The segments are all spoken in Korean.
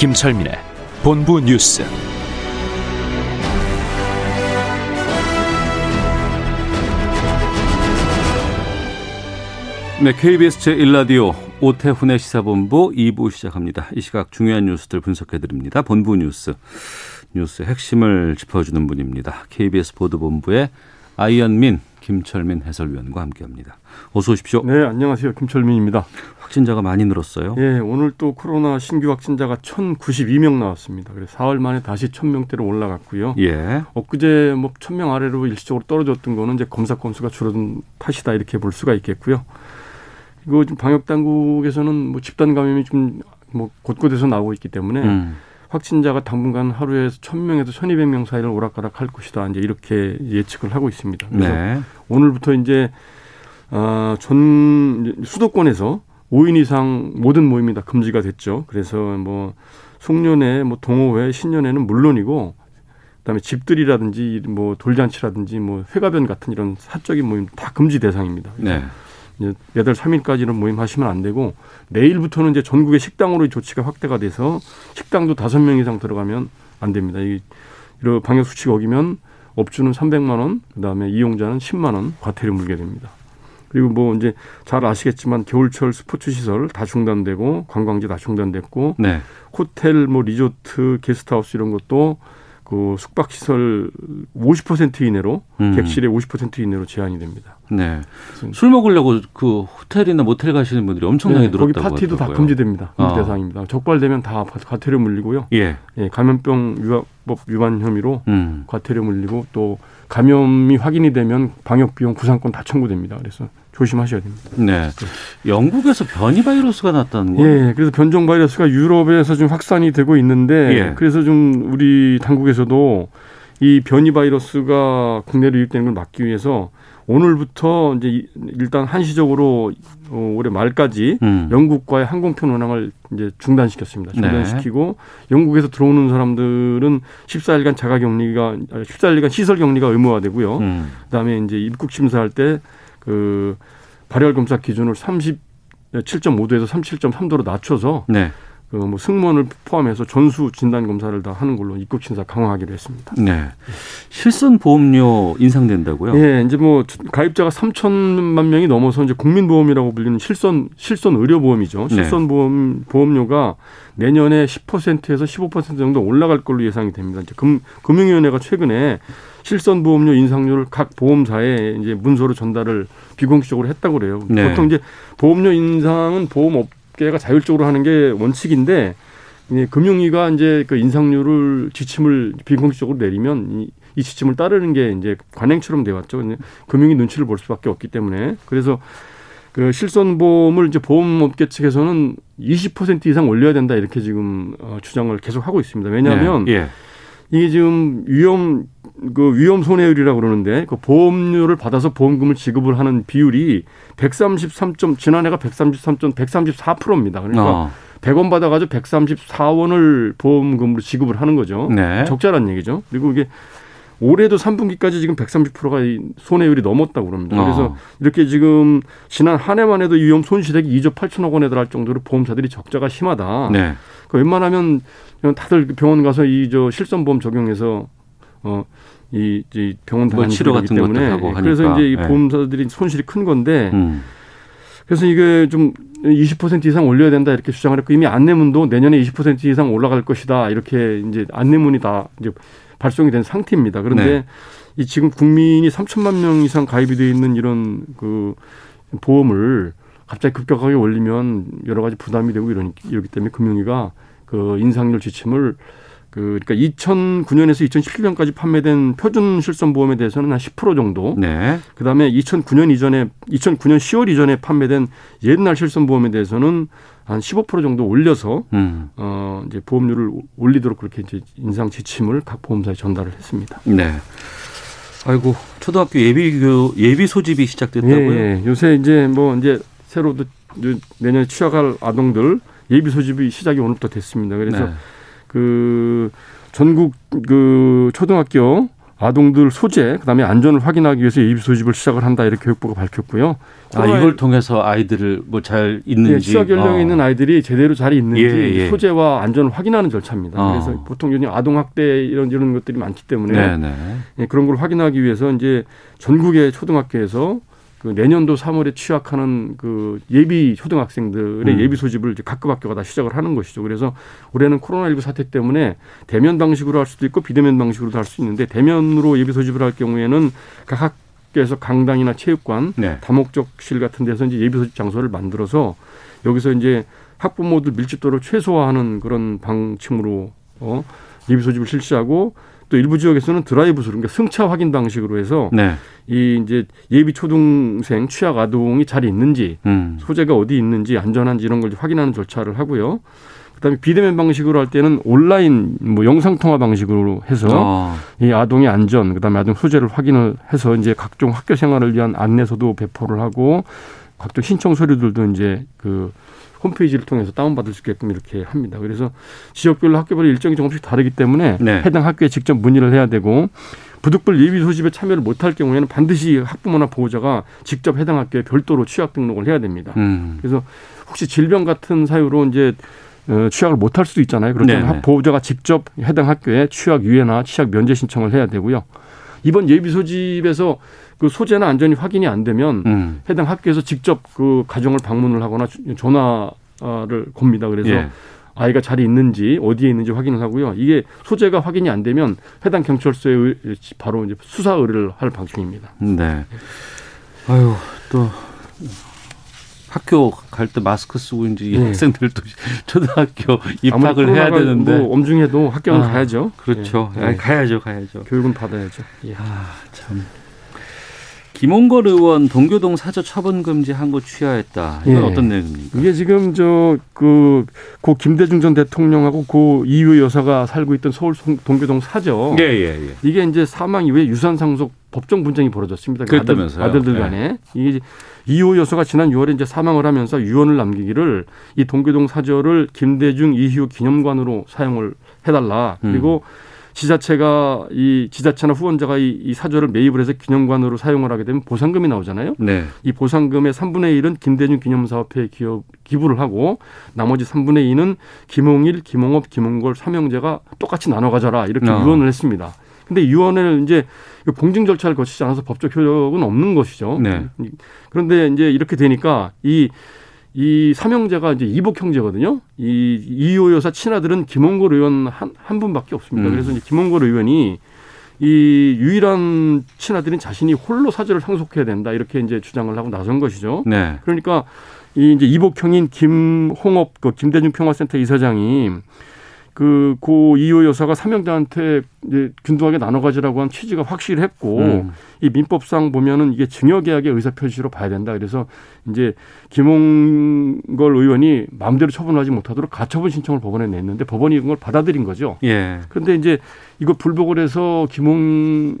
김철민의 본부 뉴스. 네, KBS 제1라디오 오태훈의 시사본부 2부 시작합니다. 이 시각 중요한 뉴스들 분석해드립니다. 본부 뉴스, 뉴스 핵심을 짚어주는 분입니다. KBS 보도본부의 아이언민, 김철민 해설위원과 함께합니다. 어서 오십시오. 네, 안녕하세요. 김철민입니다. 확진자가 많이 늘었어요. 예, 오늘 또 코로나 신규 확진자가 1,092명 나왔습니다. 그래서 사흘 만에 다시 1,000명대로 올라갔고요. 예. 엊그제 뭐 1,000명 아래로 일시적으로 떨어졌던 거는 이제 검사 건수가 줄어든 탓이다 이렇게 볼 수가 있겠고요. 이거 지금 방역 당국에서는 뭐 집단 감염이 좀 뭐 곳곳에서 나오고 있기 때문에 음. 확진자가 당분간 하루에 1,000명에서 1,200명 사이를 오락가락 할 것이다. 이제 이렇게 예측을 하고 있습니다. 그래서 네. 오늘부터 이제 아, 전 수도권에서 5인 이상 모든 모임이 다 금지가 됐죠. 그래서 뭐 송년회, 뭐 동호회, 신년회는 물론이고 그다음에 집들이라든지 뭐 돌잔치라든지 뭐 회가변 같은 이런 사적인 모임 다 금지 대상입니다. 네. 매달 3일까지는 모임하시면 안 되고 내일부터는 이제 전국의 식당으로 이 조치가 확대가 돼서 식당도 다섯 명 이상 들어가면 안 됩니다. 이 이런 방역 수칙 어기면 업주는 300만 원, 그다음에 이용자는 10만 원 과태료 물게 됩니다. 그리고 뭐 이제 잘 아시겠지만 겨울철 스포츠 시설 다 중단되고 관광지 다 중단됐고 네. 호텔 뭐 리조트 게스트하우스 이런 것도 그 숙박 시설 50% 이내로 음. 객실의 50% 이내로 제한이 됩니다. 네. 술 먹으려고 그 호텔이나 모텔 가시는 분들이 엄청나게 네, 거기 늘었다고 파티도 다 하더라고요. 금지됩니다. 금지 어. 대상입니다. 적발되면 다 과태료 물리고요. 예. 예, 감염병 위반법 위반 혐의로 음. 과태료 물리고 또 감염이 확인이 되면 방역 비용 구상권 다 청구됩니다. 그래서 조심하셔야 됩니다. 네. 영국에서 변이 바이러스가 났다는 거. 예, 그래서 변종 바이러스가 유럽에서 좀 확산이 되고 있는데 예. 그래서 좀 우리 당국에서도 이 변이 바이러스가 국내로 유입되는 걸 막기 위해서 오늘부터 이제 이- 일단 한시적으로 어, 올해 말까지 음. 영국과의 항공편 운항을 이제 중단시켰습니다. 네. 중단시키고 영국에서 들어오는 사람들은 14일간 자가 격리가 14일간 시설 격리가 의무화되고요. 음. 그다음에 이제 입국 심사할 때 그 발열 검사 기준을 37.5도에서 37.3도로 낮춰서 네. 그뭐 승무원을 포함해서 전수 진단 검사를 다 하는 걸로 입국 심사 강화하기로 했습니다. 네. 실손 보험료 인상된다고요? 예, 이제 뭐 가입자가 3천만 명이 넘어서 이제 국민보험이라고 불리는 실손 실손 의료 보험이죠. 네. 실손 보험 보험료가 내년에 10%에서 15% 정도 올라갈 걸로 예상이 됩니다. 이제 금 금융위원회가 최근에 실손 보험료 인상률을 각 보험사에 이제 문서로 전달을 비공식적으로 했다고 그래요. 네. 보통 이제 보험료 인상은 보험업계가 자율적으로 하는 게 원칙인데 이 금융위가 이제 그 인상률을 지침을 비공식적으로 내리면 이, 이 지침을 따르는 게 이제 관행처럼 돼 왔죠. 근데 금융위 눈치를 볼 수밖에 없기 때문에 그래서 그 실손보험을 이제 보험업계 측에서는 20% 이상 올려야 된다 이렇게 지금 어, 주장을 계속 하고 있습니다. 왜냐하면 네. 예. 이게 지금 위험 그 위험 손해율이라고 그러는데 그 보험료를 받아서 보험금을 지급을 하는 비율이 133점 지난해가 133점 134%입니다. 그러니까 어. 100원 받아가지고 134원을 보험금으로 지급을 하는 거죠. 네. 적자란 얘기죠. 그리고 이게 올해도 3분기까지 지금 130%가 이 손해율이 넘었다고 그럽니다. 그래서 어. 이렇게 지금 지난 한 해만 해도 위험 손실액이 2조 8천억 원에 달할 정도로 보험사들이 적자가 심하다. 네. 그 웬만하면 다들 병원 가서 이 저 실손보험 적용해서 어. 이, 이 병원 뭐 다니는 치료 같은 때문에 것도 하고 그래서 하니까. 이제 이 네. 보험사들이 손실이 큰 건데 음. 그래서 이게 좀 20% 이상 올려야 된다 이렇게 주장을 했고 이미 안내문도 내년에 20% 이상 올라갈 것이다 이렇게 이제 안내문이 다 이제 발송이 된 상태입니다. 그런데 네. 이 지금 국민이 3천만 명 이상 가입이 돼 있는 이런 그 보험을 갑자기 급격하게 올리면 여러 가지 부담이 되고 이러니 이러기 때문에 금융위가 그 인상률 지침을 그 그러니까 2009년에서 2017년까지 판매된 표준 실손 보험에 대해서는 한 10% 정도. 네. 그다음에 2009년 이전에 2009년 10월 이전에 판매된 옛날 실손 보험에 대해서는 한 15% 정도 올려서 음. 어 이제 보험료를 올리도록 그렇게 이제 인상 지침을 각 보험사에 전달을 했습니다. 네. 아이고 초등학교 예비 교 예비 소집이 시작됐다고요? 예, 예. 요새 이제 뭐 이제 새로도 내년에 취약할 아동들 예비 소집이 시작이 오늘부터 됐습니다. 그래서 네. 그 전국 그 초등학교 아동들 소재 그다음에 안전을 확인하기 위해서 예비 소집을 시작을 한다 이렇게 교육부가 밝혔고요. 아 이걸 통해서 아이들을 뭐잘 예, 있는지 취약 연령에 어. 있는 아이들이 제대로 잘 있는지 예, 예. 소재와 안전을 확인하는 절차입니다. 어. 그래서 보통 요즘 아동 학대 이런 이런 것들이 많기 때문에 네네. 예, 그런 걸 확인하기 위해서 이제 전국의 초등학교에서 그 내년도 3월에 취약하는 그 예비 초등학생들의 음. 예비 소집을 이제 각급 학교가 다 시작을 하는 것이죠. 그래서 올해는 코로나19 사태 때문에 대면 방식으로 할 수도 있고 비대면 방식으로도 할 수 있는데 대면으로 예비 소집을 할 경우에는 각 학교에서 강당이나 체육관, 네. 다목적실 같은 데서 이제 예비 소집 장소를 만들어서 여기서 이제 학부모들 밀집도를 최소화하는 그런 방침으로 어, 예비 소집을 실시하고 또 일부 지역에서는 드라이브 스루 그러니까 승차 확인 방식으로 해서 네. 이 이제 예비 초등생 취약 아동이 잘 있는지 음. 소재가 어디 있는지 안전한지 이런 걸 확인하는 절차를 하고요. 그다음에 비대면 방식으로 할 때는 온라인 뭐 영상 통화 방식으로 해서 어. 이 아동의 안전 그다음에 아동 소재를 확인을 해서 이제 각종 학교 생활을 위한 안내서도 배포를 하고 각종 신청 서류들도 이제 그 홈페이지를 통해서 다운받을 수 있게끔 이렇게 합니다. 그래서 지역별로 학교별로 일정이 조금씩 다르기 때문에 네. 해당 학교에 직접 문의를 해야 되고 부득불 예비 소집에 참여를 못할 경우에는 반드시 학부모나 보호자가 직접 해당 학교에 별도로 취약 등록을 해야 됩니다. 음. 그래서 혹시 질병 같은 사유로 이제 어, 취약을 못할 수도 있잖아요. 그렇다면 네네. 학- 보호자가 직접 해당 학교에 취약 유예나 취약 면제 신청을 해야 되고요. 이번 예비 소집에서 그 소재나 안전이 확인이 안 되면 음. 해당 학교에서 직접 그 가정을 방문을 하거나 주- 전화를 겁니다. 그래서 예. 아이가 잘 있는지 어디에 있는지 확인을 하고요. 이게 소재가 확인이 안 되면 해당 경찰서에 의- 바로 이제 수사 의뢰를 할 방침입니다. 네. 아유 또 학교 갈 때 마스크 쓰고 이제 이 네. 학생들도 초등학교 입학을 해야 되는데 뭐 엄중해도 학교는 아, 가야죠. 그렇죠. 예. 아, 가야죠, 가야죠. 교육은 받아야죠. 예. 아, 참. 김홍걸 의원 동교동 사저 처분 금지한 거 취하했다. 이건 예. 어떤 내용입니까? 이게 지금 저그고 김대중 전 대통령하고 고 이유 여사가 살고 있던 서울 송- 동교동 사저 예, 예, 예. 이게 이제 사망 이후에 유산 상속 법정 분쟁이 벌어졌습니다. 그 그랬다면서요? 아들, 들 예. 간에 이게 이호 여사가 지난 6월에 이제 사망을 하면서 유언을 남기기를 이 동교동 사저를 김대중 이후 기념관으로 사용을 해달라. 음. 그리고 지자체가 이 지자체나 후원자가 이, 이 사저를 매입을 해서 기념관으로 사용을 하게 되면 보상금이 나오잖아요. 네. 이 보상금의 3분의 1은 김대중 기념사업회에 기업, 기부를 하고 나머지 3분의 2는 김홍일, 김홍업, 김홍걸 삼형제가 똑같이 나눠 가져라 이렇게 어. 유언을 했습니다. 근데 유언을 이제 공증 절차를 거치지 않아서 법적 효력은 없는 것이죠. 네. 그런데 이제 이렇게 되니까 이 이 삼형제가 이제 이복 형제거든요. 이 이호 여사 친아들은 김홍걸 의원 한, 한 분밖에 없습니다. 음. 그래서 이제 김홍걸 의원이 이 유일한 친아들인 자신이 홀로 사죄를 상속해야 된다 이렇게 이제 주장을 하고 나선 것이죠. 네. 그러니까 이 이제 이복형인 김홍업 그 김대중 평화센터 이사장이 그 고 이호 여사가 삼형제한테 이제 균등하게 나눠 가지라고 한 취지가 확실했고 음. 이 민법상 보면은 이게 증여계약의 의사 표시로 봐야 된다. 그래서 이제 김홍걸 의원이 마음대로 처분하지 못하도록 가처분 신청을 법원에 냈는데 법원이 이걸 받아들인 거죠. 예. 그런데 이제 이거 불복을 해서 김홍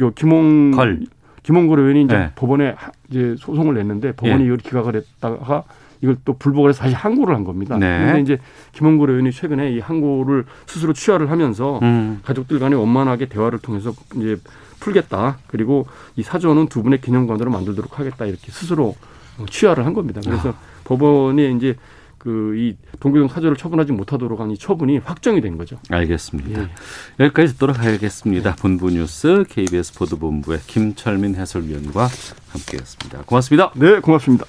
요 김홍 걸. 김홍걸 의원이 이제 네. 법원에 하- 이제 소송을 냈는데 법원이 예. 이걸 기각을 했다가 이걸 또 불복을 해서 다시 항고를 한 겁니다. 네. 그런데 이제 김홍걸 의원이 최근에 이 항고를 스스로 취하를 하면서 음. 가족들 간에 원만하게 대화를 통해서 이제 풀겠다. 그리고 이 사전은 두 분의 기념관으로 만들도록 하겠다. 이렇게 스스로 취하를 한 겁니다. 그래서 법원이 이제 그 이 동교동 사저를 처분하지 못하도록 한 이 처분이 확정이 된 거죠. 알겠습니다. 예. 여기까지 듣도록 하겠습니다. 본부 뉴스 KBS 보도본부의 김철민 해설위원과 함께했습니다. 고맙습니다. 네, 고맙습니다.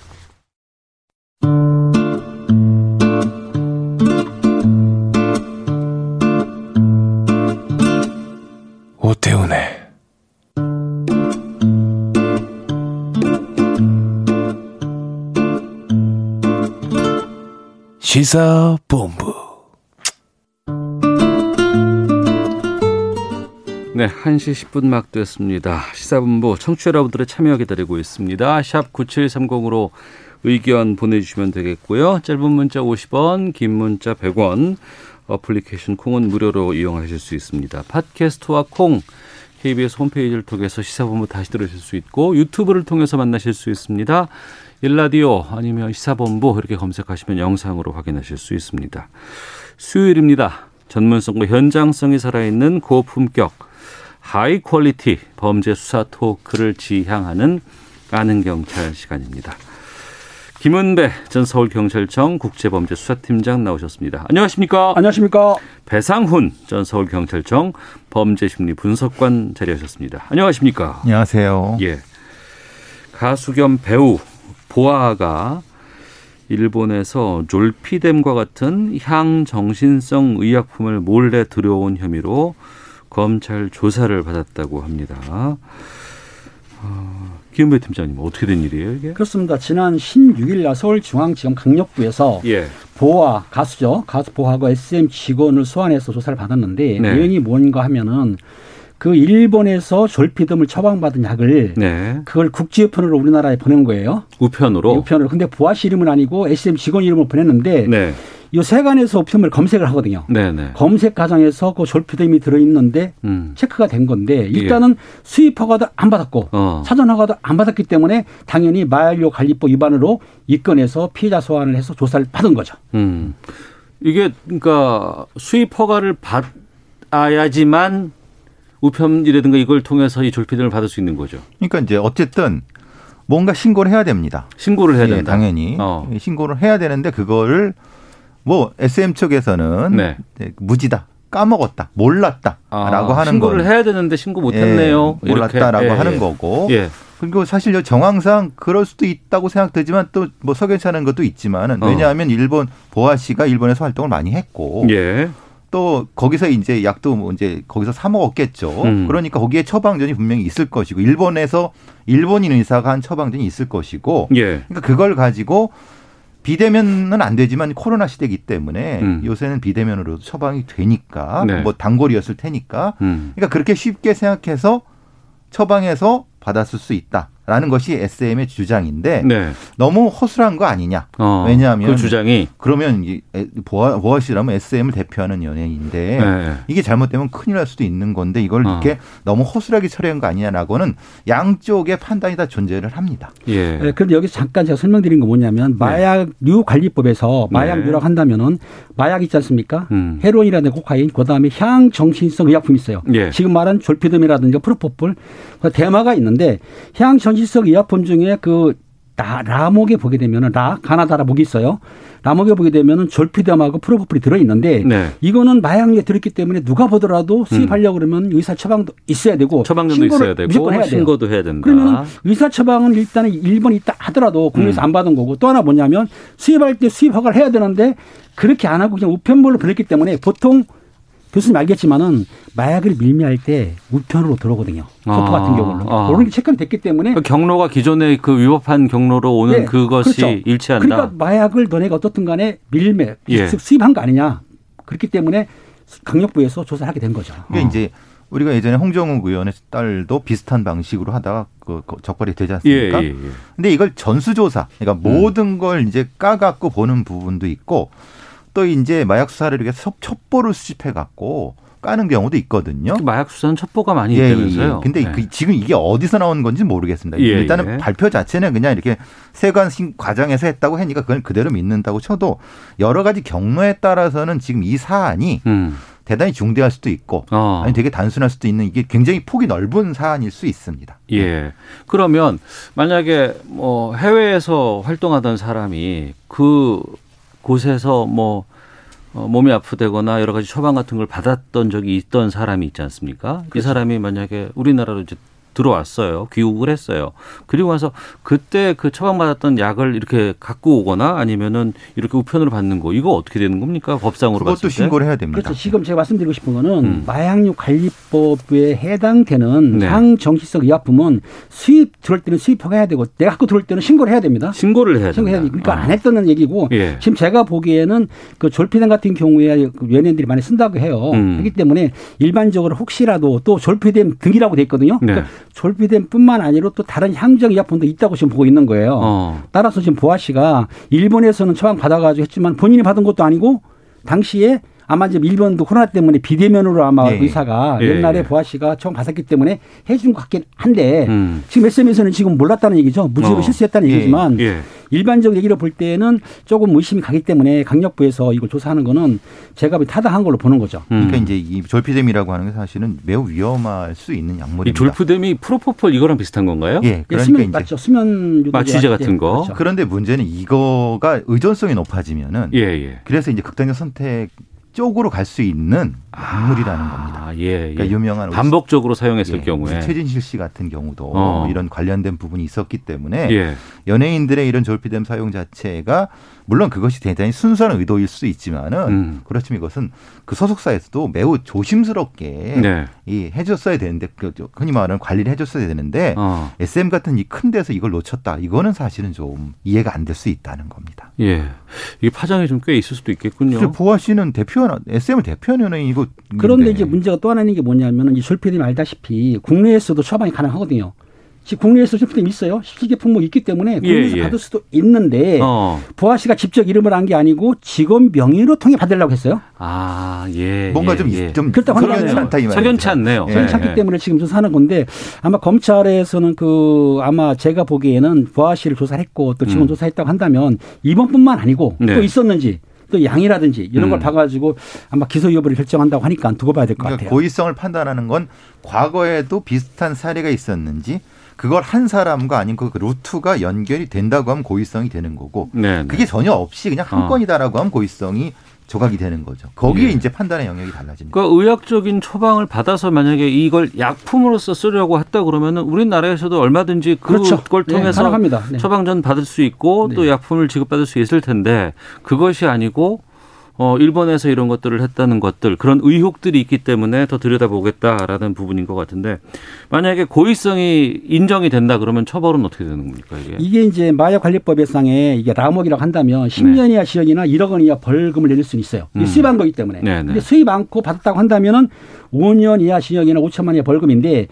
시사본부 네, 1시 10분 막 됐습니다. 시사본부 청취자 여러분들의 참여 기다리고 있습니다. 샵 9730으로 의견 보내주시면 되겠고요. 짧은 문자 50원, 긴 문자 100원, 어플리케이션 콩은 무료로 이용하실 수 있습니다. 팟캐스트와 콩, KBS 홈페이지를 통해서 시사본부 다시 들으실 수 있고 유튜브를 통해서 만나실 수 있습니다. 일라디오 아니면 시사본부 이렇게 검색하시면 영상으로 확인하실 수 있습니다. 수요일입니다. 전문성과 현장성이 살아있는 고품격 high quality 범죄 수사 토크를 지향하는 아는 경찰 시간입니다. 김은배 전 서울경찰청 국제범죄수사팀장 나오셨습니다. 안녕하십니까? 안녕하십니까? 배상훈 전 서울경찰청 범죄심리분석관 자리하셨습니다. 안녕하십니까? 안녕하세요. 예. 가수 겸 배우 보아가 일본에서 졸피뎀과 같은 향정신성 의약품을 몰래 들여온 혐의로 검찰 조사를 받았다고 합니다. 어, 김은배 팀장님 어떻게 된 일이에요 이게? 그렇습니다. 지난 16일 날 서울중앙지검 강력부에서 예. 보아 가수죠. 가수 보아가 SM 직원을 소환해서 조사를 받았는데 네. 내용이 뭔가 하면은 그 일본에서 졸피뎀을 처방받은 약을 네. 그걸 국제우편으로 우리나라에 보낸 거예요. 우편으로. 우편으로. 근데 보아 씨 이름은 아니고 SM 직원 이름을 보냈는데 네. 이 세관에서 우편물 검색을 하거든요. 네, 네. 검색 과정에서 그 졸피뎀이 들어있는데 음. 체크가 된 건데 일단은 수입 허가도 안 받았고 어. 사전 허가도 안 받았기 때문에 당연히 마약류 관리법 위반으로 입건해서 피해자 소환을 해서 조사를 받은 거죠. 음. 이게 그러니까 수입 허가를 받아야지만 우편이라든가 이걸 통해서 이 졸피뎀을 받을 수 있는 거죠. 그러니까 이제 어쨌든 뭔가 신고를 해야 됩니다. 신고를 해야 예, 된다. 당연히 어. 신고를 해야 되는데 그거를 뭐 SM 측에서는 네. 네, 무지다, 까먹었다, 몰랐다라고 아, 하는 신고를 거. 해야 되는데 신고 못했네요. 예, 몰랐다라고 이렇게. 예, 하는 예. 거고. 예. 그리고 사실 요 정황상 그럴 수도 있다고 생각되지만 또 뭐 석연찮은 것도 있지만은 어. 왜냐하면 일본 보아 씨가 일본에서 활동을 많이 했고 예. 또 거기서 이제 약도 뭐 이제 거기서 사 먹었겠죠. 음. 그러니까 거기에 처방전이 분명히 있을 것이고 일본에서 일본인 의사가 한 처방전이 있을 것이고 예. 그러니까 그걸 가지고 비대면은 안 되지만 코로나 시대이기 때문에 음. 요새는 비대면으로도 처방이 되니까 네. 뭐 단골이었을 테니까 음. 그러니까 그렇게 쉽게 생각해서 처방해서 받았을 수 있다 라는 것이 SM의 주장인데 네. 너무 허술한 거 아니냐? 어, 왜냐하면 그 주장이 그러면 이 보아, 보아 씨라면 SM을 대표하는 연예인인데 네. 이게 잘못되면 큰일 날 수도 있는 건데 이걸 어. 이렇게 너무 허술하게 처리한 거 아니냐라고는 양쪽의 판단이 다 존재를 합니다. 예. 네, 그런데 여기서 잠깐 제가 설명드린 건 뭐냐면 마약류 관리법에서 마약류라고 한다면은 마약 있지 않습니까? 음. 헤로인이라든가 코카인, 그 다음에 향 정신성 의약품이 있어요. 예. 지금 말한 졸피뎀이라든가 프로포폴, 그 대마가 있는데 향 정신성 의약품 중에 그 라, 라목에 보게 되면은 라 가나다라 목이 있어요. 라목에 보게 되면은 졸피뎀하고 프로포폴이 들어 있는데 네. 이거는 마약류에 들었기 때문에 누가 보더라도 수입하려고 그러면 의사 처방도 있어야 되고 처방전도 신고를 있어야 되고 무조건 해야 돼요. 신고도 해야 된다. 그러면 의사 처방은 일단은 일본에 있다 하더라도 국내에서 음. 안 받은 거고 또 하나 뭐냐면 수입할 때 수입 허가를 해야 되는데 그렇게 안 하고 그냥 우편물로 보냈기 때문에 보통 교수님 알겠지만은 마약을 밀매할 때 우편으로 들어오거든요. 소포 아, 같은 경우는 아. 그런 게 체크가 됐기 때문에 그 경로가 기존의 그 위법한 경로로 오는 네, 그것이 그렇죠. 일치한다. 그러니까 마약을 너네가 어떻든 간에 밀매 예. 즉 수입한 거 아니냐. 그렇기 때문에 강력부에서 조사를 하게 된 거죠. 이게 이제 우리가 예전에 홍정욱 의원의 딸도 비슷한 방식으로 하다가 그, 그 적발이 되지 예, 않습니까? 예, 예. 근데 이걸 전수조사, 그러니까 음. 모든 걸 이제 까갖고 보는 부분도 있고 또 이제 마약 수사를 이렇게 첩- 첩보를 수집해 갖고 까는 경우도 있거든요. 그 마약 수사는 첩보가 많이 예, 있다면서요. 예. 근데 네. 그 지금 이게 어디서 나온 건지 모르겠습니다. 예, 일단은 예. 발표 자체는 그냥 이렇게 세관 신- 과정에서 했다고 하니까 그걸 그대로 믿는다고 쳐도 여러 가지 경로에 따라서는 지금 이 사안이 음. 대단히 중대할 수도 있고 어. 아니 되게 단순할 수도 있는 이게 굉장히 폭이 넓은 사안일 수 있습니다. 예. 그러면 만약에 뭐 해외에서 활동하던 사람이 그 곳에서 뭐 어, 몸이 아프다거나 여러 가지 처방 같은 걸 받았던 적이 있던 사람이 있지 않습니까? 이 사람이 만약에 우리나라로 이제 들어왔어요. 귀국을 했어요. 그리고 와서 그때 그 처방받았던 약을 이렇게 갖고 오거나 아니면은 이렇게 우편으로 받는 거 이거 어떻게 되는 겁니까? 법상으로 그것도 봤을 때? 신고를 해야 됩니다. 그렇죠. 지금 제가 말씀드리고 싶은 거는 음. 마약류 관리법에 해당되는 네. 항정신성 의약품은 수입 들어올 때는 수입허가 해야 되고 내가 갖고 들어올 때는 신고를 해야 됩니다. 신고를 해야. 신고해야 됩니다. 그러니까 어. 안 했다는 얘기고 예. 지금 제가 보기에는 그 졸피뎀 같은 경우에 그 연예인들이 많이 쓴다고 해요. 음. 그렇기 때문에 일반적으로 혹시라도 또 졸피뎀 등이라고 돼 있거든요. 네. 그러니까 졸피뎀 뿐만 아니라 또 다른 향정 의약품도 있다고 지금 보고 있는 거예요. 어. 따라서 지금 보아 씨가 일본에서는 처방 받아가지고 했지만 본인이 받은 것도 아니고 당시에 아마 이제 일본도 코로나 때문에 비대면으로 아마 예. 의사가 예, 옛날에 예. 보아 씨가 처음 받았기 때문에 해준 것 같긴 한데 음. 지금 SM에서는 지금 몰랐다는 얘기죠. 무지로 어. 실수했다는 예. 얘기지만 예. 일반적 얘기로 볼 때는 조금 의심이 가기 때문에 강력부에서 이걸 조사하는 거는 제가 타당한 걸로 보는 거죠. 음. 그러니까 이제 이 졸피뎀이라고 하는 게 사실은 매우 위험할 수 있는 이 약물입니다. 졸프뎀이 프로포폴 이거랑 비슷한 건가요? 예, 예, 그러니까 수면 이제 맞죠. 수면 유도제 마취제 맞죠. 같은 거. 그렇죠. 그런데 문제는 이거가 의존성이 높아지면은 예, 예. 그래서 이제 극단적 선택 쪽으로 갈 수 있는 약물이라는 겁니다. 아, 예, 예. 그러니까 유명한 반복적으로 사용했을 예, 경우에. 최진실 씨 같은 경우도 어. 이런 관련된 부분이 있었기 때문에 예. 연예인들의 이런 졸피뎀 사용 자체가 물론 그것이 대단히 순수한 의도일 수 있지만은 음. 그렇지만 이것은 그 소속사에서도 매우 조심스럽게 네. 이 해줬어야 되는데 그 흔히 말하는 관리를 해줬어야 되는데 어. SM 같은 이 큰 데서 이걸 놓쳤다 이거는 사실은 좀 이해가 안 될 수 있다는 겁니다. 예. 이게 파장이 좀 꽤 있을 수도 있겠군요. 보아 씨는 대표 SM 대표 연예인이고 그런데 이제 문제가 또 하나 있는 게 뭐냐면은 이 졸피뎀 알다시피 국내에서도 처방이 가능하거든요. 지금 국내에서 졸피뎀 있어요. 실기계 품목 있기 때문에 국내에서 예, 예. 받을 수도 있는데 어. 보아 씨가 직접 이름을 한 게 아니고 직원 명의로 통해 받으려고 했어요. 아, 예. 뭔가 예, 좀, 예. 좀 그렇다고 석연치. 않다 이 말이죠. 석연치 않네요. 예. 괜찮기 예. 때문에 지금 조사하는 건데 아마 검찰에서는 그 아마 제가 보기에는 보아 씨를 조사를 했고 또 직원 음. 조사했다고 한다면 이번뿐만 아니고 네. 또 있었는지 또 양이라든지 이런 걸 음. 봐가지고 아마 기소 여부를 결정한다고 하니까 두고 봐야 될것 그러니까 같아요. 고의성을 판단하는 건 과거에도 비슷한 사례가 있었는지 그걸 한 사람과 아닌 그 루트가 연결이 된다고 하면 고의성이 되는 거고 네. 네. 그게 전혀 없이 그냥 한 어. 건이다라고 하면 고의성이 조각이 되는 거죠. 거기에 예. 이제 판단의 영역이 달라집니다. 그러니까 의학적인 처방을 받아서 만약에 이걸 약품으로서 쓰려고 했다 그러면은 우리나라에서도 얼마든지 그렇죠. 그걸 네, 통해서 가능합니다. 네. 처방전 받을 수 있고 또 네. 약품을 지급받을 수 있을 텐데 그것이 아니고 어 일본에서 이런 것들을 했다는 것들 그런 의혹들이 있기 때문에 더 들여다보겠다라는 부분인 것 같은데 만약에 고의성이 인정이 된다 그러면 처벌은 어떻게 되는 겁니까 이게? 이게 이제 마약관리법에상에 이게 라목이라고 한다면 10년 이하 징역이나 1억 원 이하 벌금을 내릴 수는 있어요. 음. 수입한 거기 때문에. 네, 네. 근데 수입 않고 받았다고 한다면은 5년 이하 징역이나 5천만 이하 벌금인데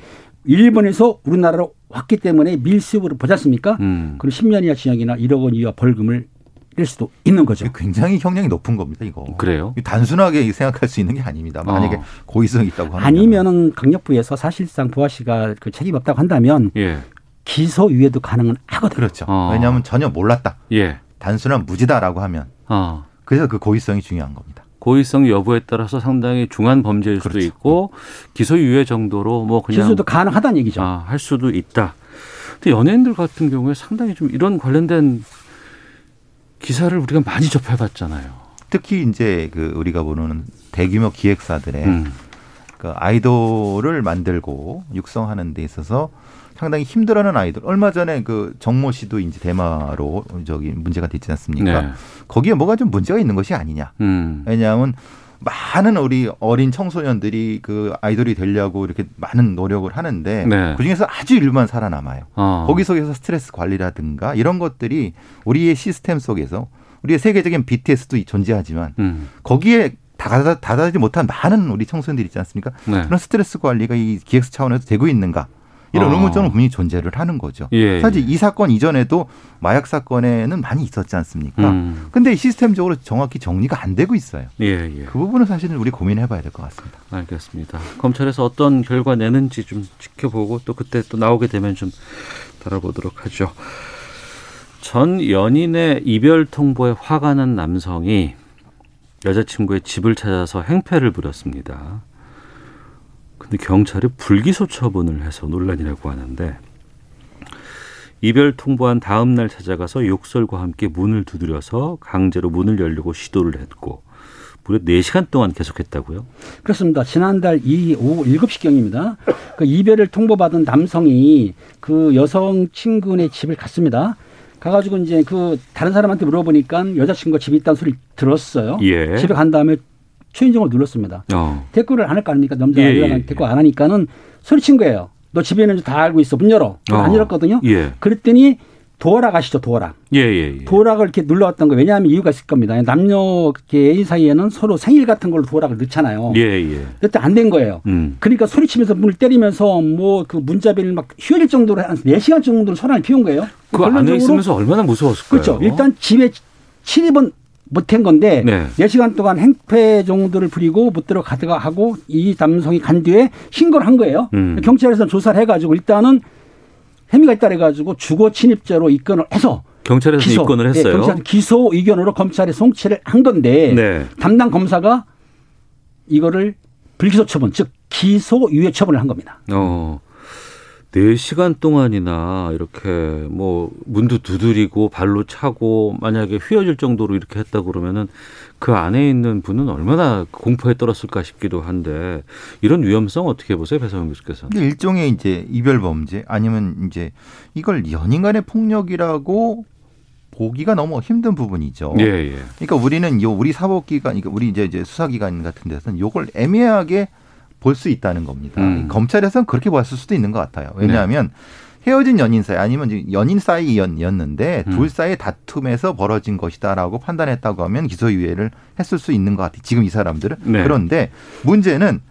일본에서 우리나라로 왔기 때문에 밀수입으로 보지 않습니까? 음. 그럼 10년 이하 징역이나 1억 원 이하 벌금을 낼 수도 있는 거죠. 굉장히 형량이 높은 겁니다. 이거. 그래요? 단순하게 생각할 수 있는 게 아닙니다. 만약에 어. 고의성이 있다고 하면 아니면은 강력부에서 사실상 보아 씨가 그 책임 없다고 한다면 예. 기소유예도 가능은 하거든요. 그렇죠. 어. 왜냐하면 전혀 몰랐다. 예. 단순한 무지다라고 하면 어. 그래서 그 고의성이 중요한 겁니다. 고의성 여부에 따라서 상당히 중한 범죄일 수도 그렇죠. 있고 기소유예 정도로 뭐 그냥 기소도 가능하다는 얘기죠. 아, 할 수도 있다. 근데 연예인들 같은 경우에 상당히 좀 이런 관련된 기사를 우리가 많이 접해봤잖아요. 특히 이제 그 우리가 보는 대규모 기획사들의 음. 그 아이돌을 만들고 육성하는 데 있어서 상당히 힘들어하는 아이돌. 얼마 전에 그 정모 씨도 이제 대마로 저기 문제가 됐지 않습니까? 네. 거기에 뭐가 좀 문제가 있는 것이 아니냐. 음. 왜냐하면 많은 우리 어린 청소년들이 그 아이돌이 되려고 이렇게 많은 노력을 하는데 네. 그 중에서 아주 일부만 살아남아요. 어. 거기 속에서 스트레스 관리라든가 이런 것들이 우리의 시스템 속에서 우리의 세계적인 BTS도 존재하지만 음. 거기에 다다, 다다지 못한 많은 우리 청소년들이 있지 않습니까? 네. 그런 스트레스 관리가 이 기획사 차원에서 되고 있는가? 이런 어. 의문점은 분명히 존재를 하는 거죠. 예, 사실 예. 이 사건 이전에도 마약 사건에는 많이 있었지 않습니까? 음. 근데 시스템적으로 정확히 정리가 안 되고 있어요. 예, 예. 그 부분은 사실은 우리 고민해 봐야 될 것 같습니다. 알겠습니다. 검찰에서 어떤 결과 내는지 좀 지켜보고 또 그때 또 나오게 되면 좀 다뤄보도록 하죠. 전 연인의 이별 통보에 화가 난 남성이 여자친구의 집을 찾아서 행패를 부렸습니다. 근데 경찰이 불기소 처분을 해서 논란이라고 하는데 이별 통보한 다음 날 찾아가서 욕설과 함께 문을 두드려서 강제로 문을 열려고 시도를 했고 무려 4시간 동안 계속했다고요? 그렇습니다. 지난달 이 오후 7시경입니다. 그 이별을 통보받은 남성이 그 여성 친구네 집을 갔습니다. 가가지고 이제 그 다른 사람한테 물어보니까 여자친구가 집에 있다는 소리를 들었어요. 예. 집에 간 다음에 초인종을 눌렀습니다. 어. 대꾸를 안할 거 아닙니까? 남자가 예, 예, 대꾸 안 하니까는 소리친 거예요. 너 집에 있는지 다 알고 있어. 문 열어. 어. 안 열었거든요. 예. 그랬더니 도어락 아시죠? 도어락. 예, 예, 예. 도어락을 이렇게 눌러왔던 거 왜냐하면 이유가 있을 겁니다. 남녀 애인 사이에는 서로 생일 같은 걸로 도어락을 넣잖아요. 예, 예. 그때 안 된 거예요. 음. 그러니까 소리치면서 문을 때리면서 뭐 그 문자비를 막 휘어질 정도로 한 4시간 정도로 소란을 피운 거예요. 그 안에 있으면서 얼마나 무서웠을까요? 그렇죠. 일단 집에 침입은 못한 건데 네. 네. 시간 동안 행패 정도를 부리고 못 들어가다가 하고 이 남성이 간 뒤에 신고를 한 거예요. 음. 경찰에서 조사를 해가지고 일단은 혐의가 있다 해가지고 주거 침입죄로 입건을 해서 경찰에서 기소, 입건을 네, 했어요. 경찰 기소 의견으로 검찰에 송치를 한 건데 네. 담당 검사가 이거를 불기소 처분, 즉 기소 유예 처분을 한 겁니다. 어. 4시간 동안이나 이렇게 뭐 문도 두드리고 발로 차고 만약에 휘어질 정도로 이렇게 했다 그러면은 그 안에 있는 분은 얼마나 공포에 떨었을까 싶기도 한데 이런 위험성 어떻게 보세요, 배성훈 교수께서? 이게 일종의 이제 이별 범죄 아니면 이제 이걸 연인 간의 폭력이라고 보기가 너무 힘든 부분이죠. 예, 예. 그러니까 우리는 요 우리 사법기관, 그러니까 우리 이제 이제 수사기관 같은 데서는 요걸 애매하게 볼 수 있다는 겁니다. 음. 검찰에서는 그렇게 봤을 수도 있는 것 같아요. 왜냐하면 헤어진 연인 사이 아니면 연인 사이였는데 음. 둘 사이의 다툼에서 벌어진 것이다라고 판단했다고 하면 기소유예를 했을 수 있는 것 같아요. 지금 이 사람들은. 네. 그런데 문제는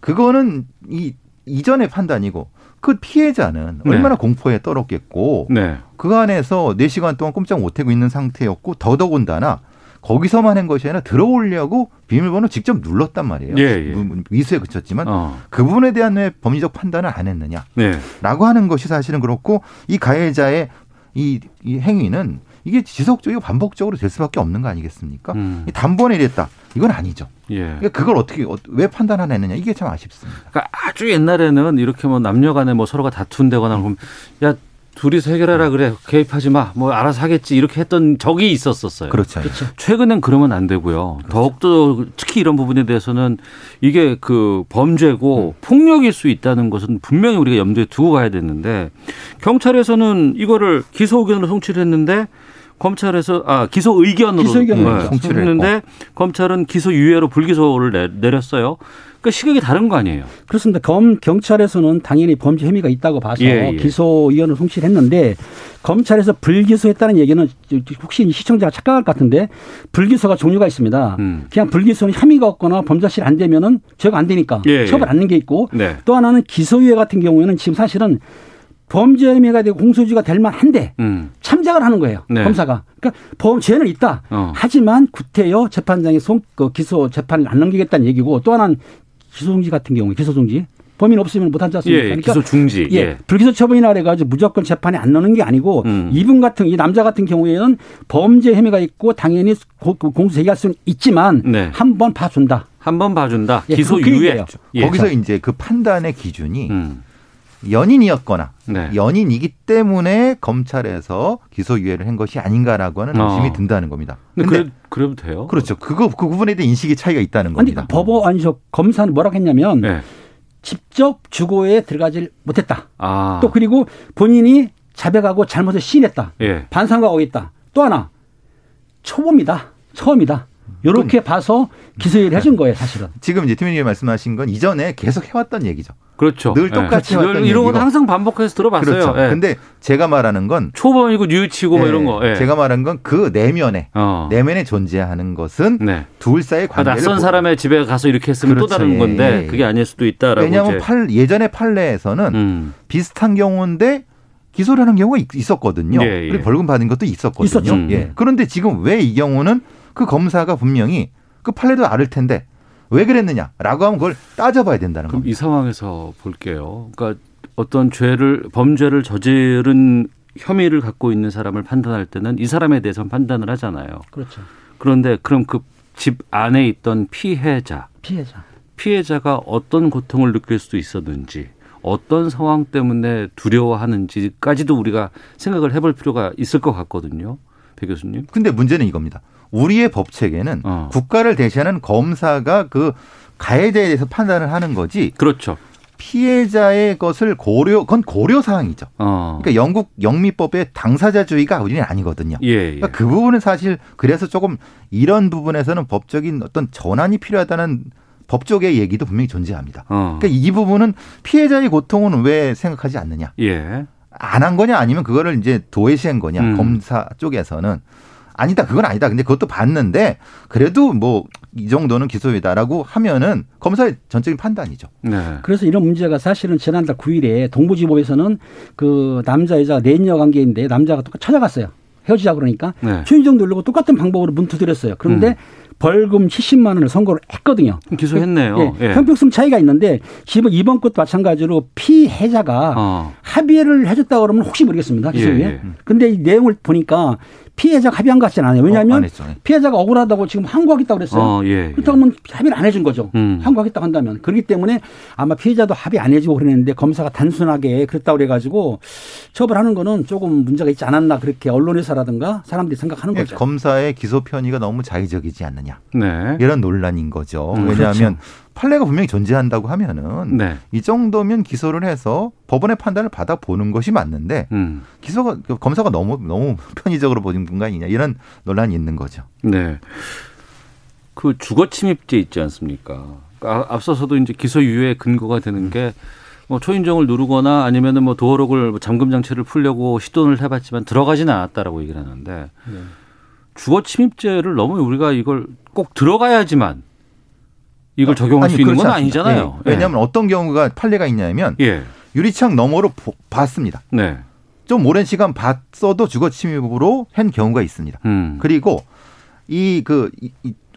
그거는 이 이전의 판단이고 그 피해자는 네. 얼마나 공포에 떨었겠고 네. 그 안에서 4시간 동안 꼼짝 못하고 있는 상태였고 더더군다나 거기서만 한 것이 아니라 들어오려고 비밀번호 직접 눌렀단 말이에요. 예, 예. 무- 미수에 그쳤지만 어. 그 부분에 대한 왜 법리적 판단을 안 했느냐라고 네. 하는 것이 사실은 그렇고 이 가해자의 이, 이 행위는 이게 지속적이고 반복적으로 될 수밖에 없는 거 아니겠습니까? 음. 이 단번에 이랬다. 이건 아니죠. 예. 그러니까 그걸 어떻게 어- 왜 판단 안 했느냐 이게 참 아쉽습니다. 그러니까 아주 옛날에는 이렇게 뭐 남녀간에 뭐 서로가 다툰다거나 그러면 야 둘이서 해결하라 그래 개입하지 마 뭐 알아서 하겠지 이렇게 했던 적이 있었었어요. 그렇죠. 최근엔 그러면 안 되고요. 더욱더 특히 이런 부분에 대해서는 이게 그 범죄고 폭력일 수 있다는 것은 분명히 우리가 염두에 두고 가야 되는데 경찰에서는 이거를 기소 의견으로 송치를 했는데 검찰에서 아 기소 의견으로 기소 의견으로 네, 송치를 했는데 검찰은 기소 유예로 불기소를 내, 내렸어요. 그러니까 시각이 다른 거 아니에요. 그렇습니다. 검 경찰에서는 당연히 범죄 혐의가 있다고 봐서 예, 예. 기소 의견을 송치를 했는데 검찰에서 불기소했다는 얘기는 혹시 이 시청자가 착각할 것 같은데 불기소가 종류가 있습니다. 음. 그냥 불기소는 혐의가 없거나 범죄실 안 되면은 죄가 안 되니까 예, 예. 처벌 안 하는 게 있고 네. 또 하나는 기소유예 같은 경우에는 지금 사실은 범죄 혐의가 되고 공소유지가 될 만한데 음. 참작을 하는 거예요. 네. 검사가. 그러니까 범죄는 있다. 어. 하지만 구태여 재판장에 송, 그 기소 재판을 안 넘기겠다는 얘기고 또 하나는 기소중지 같은 경우에 기소중지 범인 없으면 못 하지 않습니까? 예, 그러니까 기소 중지. 예, 예. 불기소 처분이나 그래가지고 무조건 재판에 안 넣는 게 아니고 음. 이분 같은 이 남자 같은 경우에는 범죄 혐의가 있고 당연히 고- 고- 공소 제기할 수는 있지만 네. 한번 봐준다. 한 번 봐준다. 예, 기소 유예. 예. 거기서 이제 그 판단의 기준이 음. 연인이었거나 네. 연인이기 때문에 검찰에서 기소유예를 한 것이 아닌가라고 하는 어. 의심이 든다는 겁니다. 근데, 근데 그래, 그래 도 돼요? 그렇죠. 그거 그 부분에 대한 인식의 차이가 있다는 아니 겁니다. 법원 아니 저 검사는 뭐라고 했냐면 네. 직접 주거에 들어가질 못했다. 아. 또 그리고 본인이 자백하고 잘못을 시인했다. 예. 반성하고 있다. 또 하나 초보입니다. 처음이다. 이렇게 봐서 기소유예를 해준 거예요, 사실은. 지금 이제 팀장님이 말씀하신 건 이전에 계속 해왔던 얘기죠. 그렇죠. 늘 똑같이 이런, 해왔던 이런 건. 항상 반복해서 들어봤어요. 그렇죠. 예. 근데 제가 말하는 건 초범이고 뉘우치고 뭐 예, 이런 거. 예. 제가 말한 건 그 내면에 어. 내면에 존재하는 것은 네. 둘 사이의 아, 관계를 낯선 보- 사람의 집에 가서 이렇게 했으면 또 그렇죠. 다른 예, 건데 예. 그게 아닐 수도 있다라고 왜냐하면. 팔, 예전에 판례에서는 음. 비슷한 경우인데 기소를 하는 경우가 있- 있었거든요. 예, 예. 그리고 벌금 받은 것도 있었거든요. 있었죠. 예. 그런데 지금 왜 이 경우는 그 검사가 분명히 그 판례도 알을 텐데 왜 그랬느냐라고 하면 그걸 따져봐야 된다는 그럼 겁니다. 이 상황에서 볼게요. 그러니까 어떤 죄를 범죄를 저지른 혐의를 갖고 있는 사람을 판단할 때는 이 사람에 대해서 판단을 하잖아요. 그렇죠. 그런데 그럼 그 집 안에 있던 피해자, 피해자. 피해자가 어떤 고통을 느낄 수도 있었는지, 어떤 상황 때문에 두려워하는지까지도 우리가 생각을 해볼 필요가 있을 것 같거든요. 배 교수님. 근데 문제는 이겁니다. 우리의 법 체계는 어. 국가를 대신하는 검사가 그 가해자에 대해서 판단을 하는 거지 그렇죠. 피해자의 것을 고려 그건 고려 사항이죠. 어. 그러니까 영국 영미법의 당사자주의가 우리는 아니거든요. 예, 예. 그러니까 그 부분은 사실 그래서 조금 이런 부분에서는 법적인 어떤 전환이 필요하다는 법적의 얘기도 분명히 존재합니다. 어. 그러니까 이 부분은 피해자의 고통은 왜 생각하지 않느냐? 예. 안한 거냐 아니면 그거를 이제 도외시한 거냐? 음. 검사 쪽에서는 아니다. 그건 아니다. 근데 그것도 봤는데 그래도 뭐 이 정도는 기소이다라고 하면은 검사의 전적인 판단이죠. 네. 그래서 이런 문제가 사실은 지난달 9일에 동부지법에서는 그 남자 여자가 내녀 관계인데 남자가 똑같이 찾아갔어요. 헤어지자 그러니까 네. 최인정 누르고 똑같은 방법으로 문 두드렸어요. 그런데 음. 벌금 70만 원을 선고를 했거든요. 기소했네요. 예, 예. 형평성 차이가 있는데 지금 이번 것도 마찬가지로 피해자가 어. 합의를 해줬다 그러면 혹시 모르겠습니다. 기소에. 예, 예. 근데 이 내용을 보니까 피해자가 합의한 것 같지는 않아요. 어, 왜냐하면 안 했죠. 피해자가 억울하다고 지금 항고하겠다고 그랬어요. 어, 예. 그렇다고 하면 합의를 안 해준 거죠. 음. 항고하겠다고 한다면. 그렇기 때문에 아마 피해자도 합의 안 해주고 그랬는데 검사가 단순하게 그랬다고 그래가지고 처벌하는 거는 조금 문제가 있지 않았나 그렇게 언론에서라든가 사람들이 생각하는 예, 거죠. 검사의 기소 편의가 너무 자의적이지 않느냐 네. 이런 논란인 거죠. 음, 왜냐하면 판례가 분명히 존재한다고 하면은 네. 이 정도면 기소를 해서 법원의 판단을 받아 보는 것이 맞는데 음. 기소가 그 검사가 너무 너무 편의적으로 보는 건 아니냐 이런 논란이 있는 거죠. 네. 그 주거 침입죄 있지 않습니까? 아, 앞서서도 이제 기소 유예의 근거가 되는 게 뭐 초인종을 누르거나 아니면은 뭐 도어록을 뭐 잠금 장치를 풀려고 시도를 해봤지만 들어가지는 않았다라고 얘기를 하는데 주거 침입죄를 너무 우리가 이걸 꼭 들어가야지만 이걸 적용할 아니, 수 있는 건. 아니잖아요. 예. 왜냐하면 어떤 경우가 판례가 있냐면 예. 유리창 너머로 보- 봤습니다. 네. 좀 오랜 시간 봤어도 주거 침입으로 한 경우가 있습니다. 음. 그리고 이그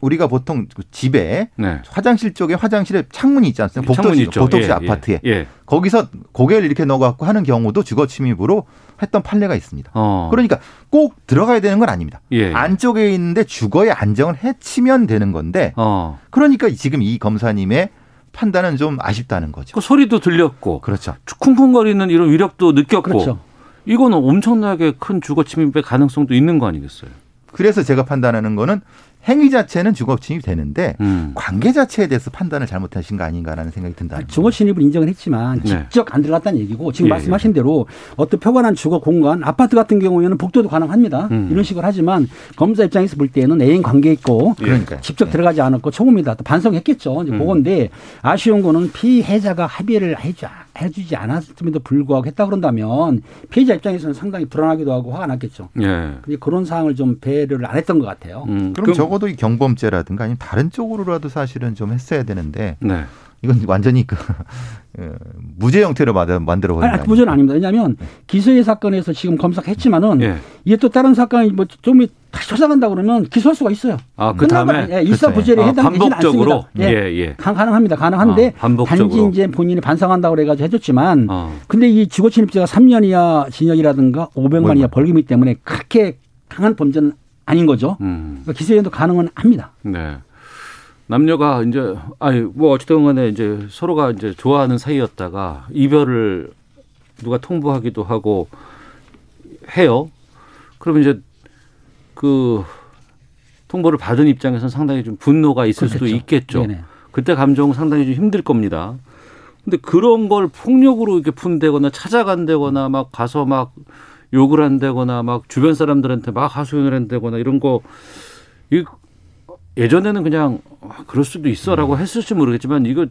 우리가 보통 그 집에 네. 화장실 쪽에 화장실에 창문이 있지 않습니까? 복도시, 있죠. 복도시 예, 아파트에 예. 예. 거기서 고개를 이렇게 넣어갖고 하는 경우도 주거 침입으로 했던 판례가 있습니다. 어. 그러니까 꼭 들어가야 되는 건 아닙니다. 예. 안쪽에 있는데 주거의 안정을 해치면 되는 건데 어. 그러니까 지금 이 검사님의 판단은 좀 아쉽다는 거죠. 그 소리도 들렸고 그렇죠. 쿵쿵거리는 이런 위력도 느꼈고 그렇죠. 이거는 엄청나게 큰 주거 침입의 가능성도 있는 거 아니겠어요? 그래서 제가 판단하는 거는 행위 자체는 주거 침입이 되는데 음. 관계 자체에 대해서 판단을 잘못하신 거 아닌가라는 생각이 든다는 주거 침입을 인정을 했지만 네. 직접 안 들어갔다는 얘기고 지금 예, 말씀하신 대로 어떤 표관한 주거 공간 아파트 같은 경우에는 복도도 가능합니다. 음. 이런 식으로 하지만 검사 입장에서 볼 때는 애인 관계 있고 그러니까요. 직접 네. 들어가지 않았고 초범이다. 또 반성했겠죠. 이제 음. 그건데 아쉬운 거는 피해자가 합의를 해주, 해주지 않았음에도 불구하고 했다 그런다면 피해자 입장에서는 상당히 불안하기도 하고 화가 났겠죠. 예. 근데 그런 사항을 좀 배려를 안 했던 것 같아요. 음, 그럼 적어도 이 경범죄라든가 아니면 다른 쪽으로라도 사실은 좀 했어야 되는데 네. 이건 완전히 그 어, 무죄 형태로 만들어 만들어 버린 아니, 거 무죄는 아닙니다. 왜냐하면 기소의 사건에서 지금 검사가 했지만은 예. 이게 또 다른 사건이 뭐좀 다시 조사간다 그러면 기소할 수가 있어요. 아, 그 다음에 예, 일사 부재에 아, 해당되지는 반복적으로 않습니다. 예, 예. 가- 가능합니다. 가능한데 아, 반복적으로. 단지 이제 본인이 반성한다고 그래가지고 해줬지만 어. 근데 이 주거 침입죄가 3년 이하 징역이라든가 500만 이하? 벌금이기 때문에 그렇게 강한 범죄는 아닌 거죠. 음. 그러니까 기소에도 가능은 합니다. 네. 남녀가 이제 아니 뭐 어쨌든 간에 이제 서로가 이제 좋아하는 사이였다가 이별을 누가 통보하기도 하고 해요. 그러면 이제 그 통보를 받은 입장에서는 상당히 좀 분노가 있을 수도 그렇겠죠. 있겠죠. 네네. 그때 감정은 상당히 좀 힘들 겁니다. 근데 그런 걸 폭력으로 이렇게 푼다거나 찾아간다거나 막 가서 막 욕을 한다거나 막 주변 사람들한테 막 하소연을 한다거나 이런 거 이 예전에는 그냥 아, 그럴 수도 있어라고 했을지 모르겠지만 이거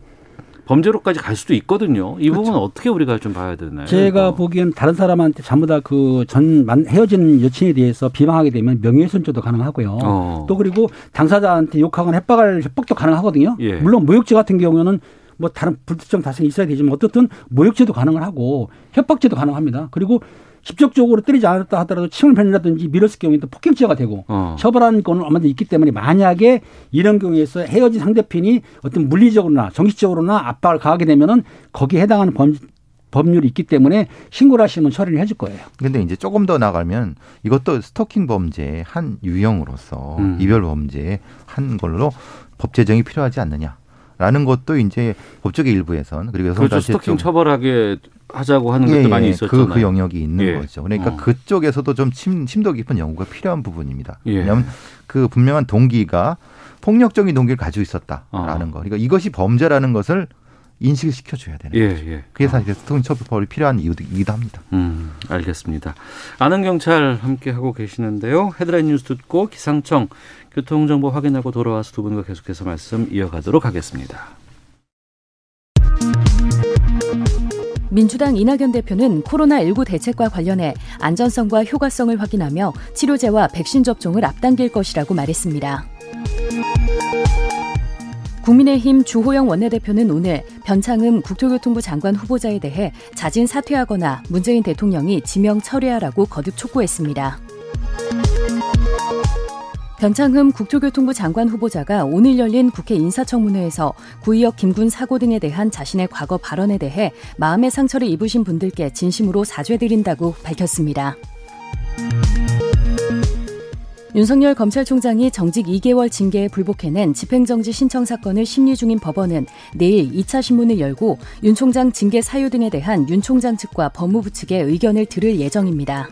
범죄로까지 갈 수도 있거든요. 이 부분은 어떻게 우리가 좀 봐야 되나요? 제가 이거? 보기엔 다른 사람한테 전부 다 그 전 헤어진 여친에 대해서 비방하게 되면 명예훼손죄도 가능하고요. 어. 또 그리고 당사자한테 욕하거나 협박할 협박도 가능하거든요. 예. 물론 모욕죄 같은 경우는 뭐 다른 불특정 다성이 있어야 되지만 어떻든 모욕죄도 가능을 하고 협박죄도 가능합니다. 그리고 직접적으로 때리지 않았다 하더라도 침을 뱉는다든지 밀었을 경우에 또 폭행죄가 되고 어. 처벌하는 건은 얼마든지 있기 때문에 만약에 이런 경우에서 헤어진 상대편이 어떤 물리적으로나 정신적으로나 압박을 가하게 되면은 거기에 해당하는 범, 법률이 있기 때문에 신고를 하시면 처리를 해줄 거예요. 근데 이제 조금 더 나가면 이것도 스토킹 범죄의 한 유형으로서 음. 이별 범죄의 한 걸로 법 제정이 필요하지 않느냐. 라는 것도 이제 법조계 일부에선 그리고 그렇죠. 여성단체 스토킹 쪽 처벌하게 하자고 하는 예, 것도 예, 많이 그, 있었잖아요. 그 영역이 있는 예. 거죠. 그러니까 어. 그쪽에서도 좀 심, 심도 깊은 연구가 필요한 부분입니다. 예. 왜냐하면 그 분명한 동기가 폭력적인 동기를 가지고 있었다라는 어. 거. 그러니까 이것이 범죄라는 것을 인식을 시켜줘야 되는 예, 거죠. 예. 그게 사실 스토킹 처벌이 필요한 이유이기도 합니다. 음, 알겠습니다. 아는 경찰 함께 하고 계시는데요. 헤드라인 뉴스 듣고 기상청 교통정보 확인하고 돌아와서 두 분과 계속해서 말씀 이어가도록 하겠습니다. 민주당 이낙연 대표는 코로나19 대책과 관련해 안전성과 효과성을 확인하며 치료제와 백신 접종을 앞당길 것이라고 말했습니다. 국민의힘 주호영 원내대표는 오늘 변창흠 국토교통부 장관 후보자에 대해 자진 사퇴하거나 문재인 대통령이 지명 철회하라고 거듭 촉구했습니다. 변창흠 국토교통부 장관 후보자가 오늘 열린 국회 인사청문회에서 구의역 김군 사고 등에 대한 자신의 과거 발언에 대해 마음의 상처를 입으신 분들께 진심으로 사죄드린다고 밝혔습니다. 윤석열 검찰총장이 정직 2개월 징계에 불복해낸 집행정지 신청 사건을 심리 중인 법원은 내일 2차 신문을 열고 윤 총장 징계 사유 등에 대한 윤 총장 측과 법무부 측의 의견을 들을 예정입니다.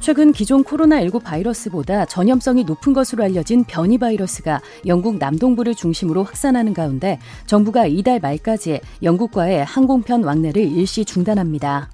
최근 기존 코로나19 바이러스보다 전염성이 높은 것으로 알려진 변이 바이러스가 영국 남동부를 중심으로 확산하는 가운데 정부가 이달 말까지 영국과의 항공편 왕래를 일시 중단합니다.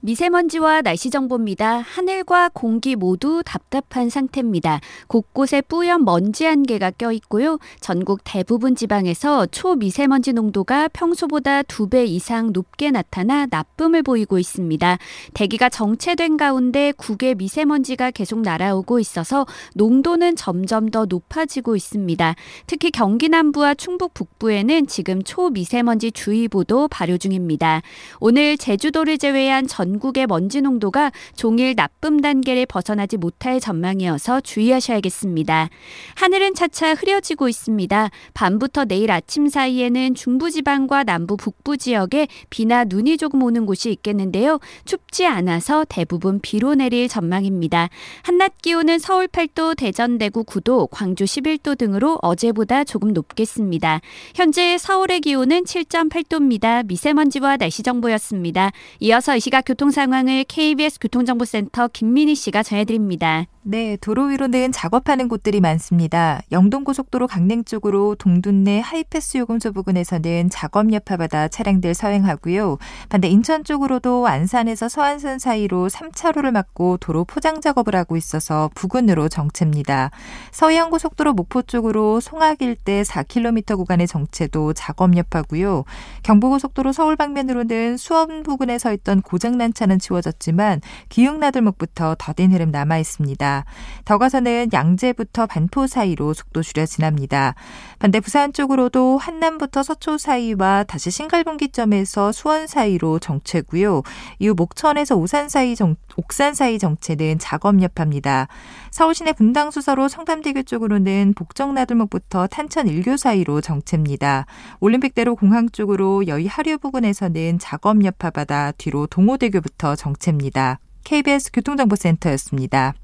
미세먼지와 날씨 정보입니다. 하늘과 공기 모두 답답한 상태입니다. 곳곳에 뿌연 먼지 안개가 껴 있고요. 전국 대부분 지방에서 초미세먼지 농도가 평소보다 두 배 이상 높게 나타나 나쁨을 보이고 있습니다. 대기가 정체된 가운데 국외 미세먼지가 계속 날아오고 있어서 농도는 점점 더 높아지고 있습니다. 특히 경기 남부와 충북 북부에는 지금 초미세먼지 주의보도 발효 중입니다. 오늘 제주도를 제외한 전 전국의 먼지 농도가 종일 나쁨 단계를 벗어나지 못할 전망이어서 주의하셔야겠습니다. 하늘은 차차 흐려지고 있습니다. 밤부터 내일 아침 사이에는 중부지방과 남부 북부 지역에 비나 눈이 조금 오는 곳이 있겠는데요. 춥지 않아서 대부분 비로 내릴 전망입니다. 한낮 기온은 서울 8도, 대전 대구 9도, 광주 11도 등으로 어제보다 조금 높겠습니다. 현재 서울의 기온은 7.8도입니다. 미세먼지와 날씨 정보였습니다. 이어서 이 시각 교통 상황을 KBS 교통정보센터 김민희 씨가 전해드립니다. 네, 도로 위로는 작업하는 곳들이 많습니다. 영동고속도로 강릉 쪽으로 동둔내 하이패스 요금소 부근에서는 작업 여파받아 차량들 서행하고요. 반대 인천 쪽으로도 안산에서 서안선 사이로 3차로를 막고 도로 포장 작업을 하고 있어서 부근으로 정체입니다. 서해안고속도로 목포 쪽으로 송악 일대 4km 구간의 정체도 작업 여파고요. 경부고속도로 서울 방면으로는 수원 부근에 서 있던 고장난 차는 치워졌지만 기흥나들목부터 더딘 흐름 남아 있습니다. 더 가서는 양재부터 반포 사이로 속도 줄여 지납니다. 반대 부산 쪽으로도 한남부터 서초 사이와 다시 신갈분기점에서 수원 사이로 정체고요. 이후 목천에서 오산 사이 정, 옥산 사이 정체는 작업 여파입니다. 서울 시내 분당 수서로 성담대교 쪽으로는 복정나들목부터 탄천 일교 사이로 정체입니다. 올림픽대로 공항 쪽으로 여의 하류 부근에서는 작업 여파받아 뒤로 동호대교부터 정체입니다. KBS 교통정보센터였습니다.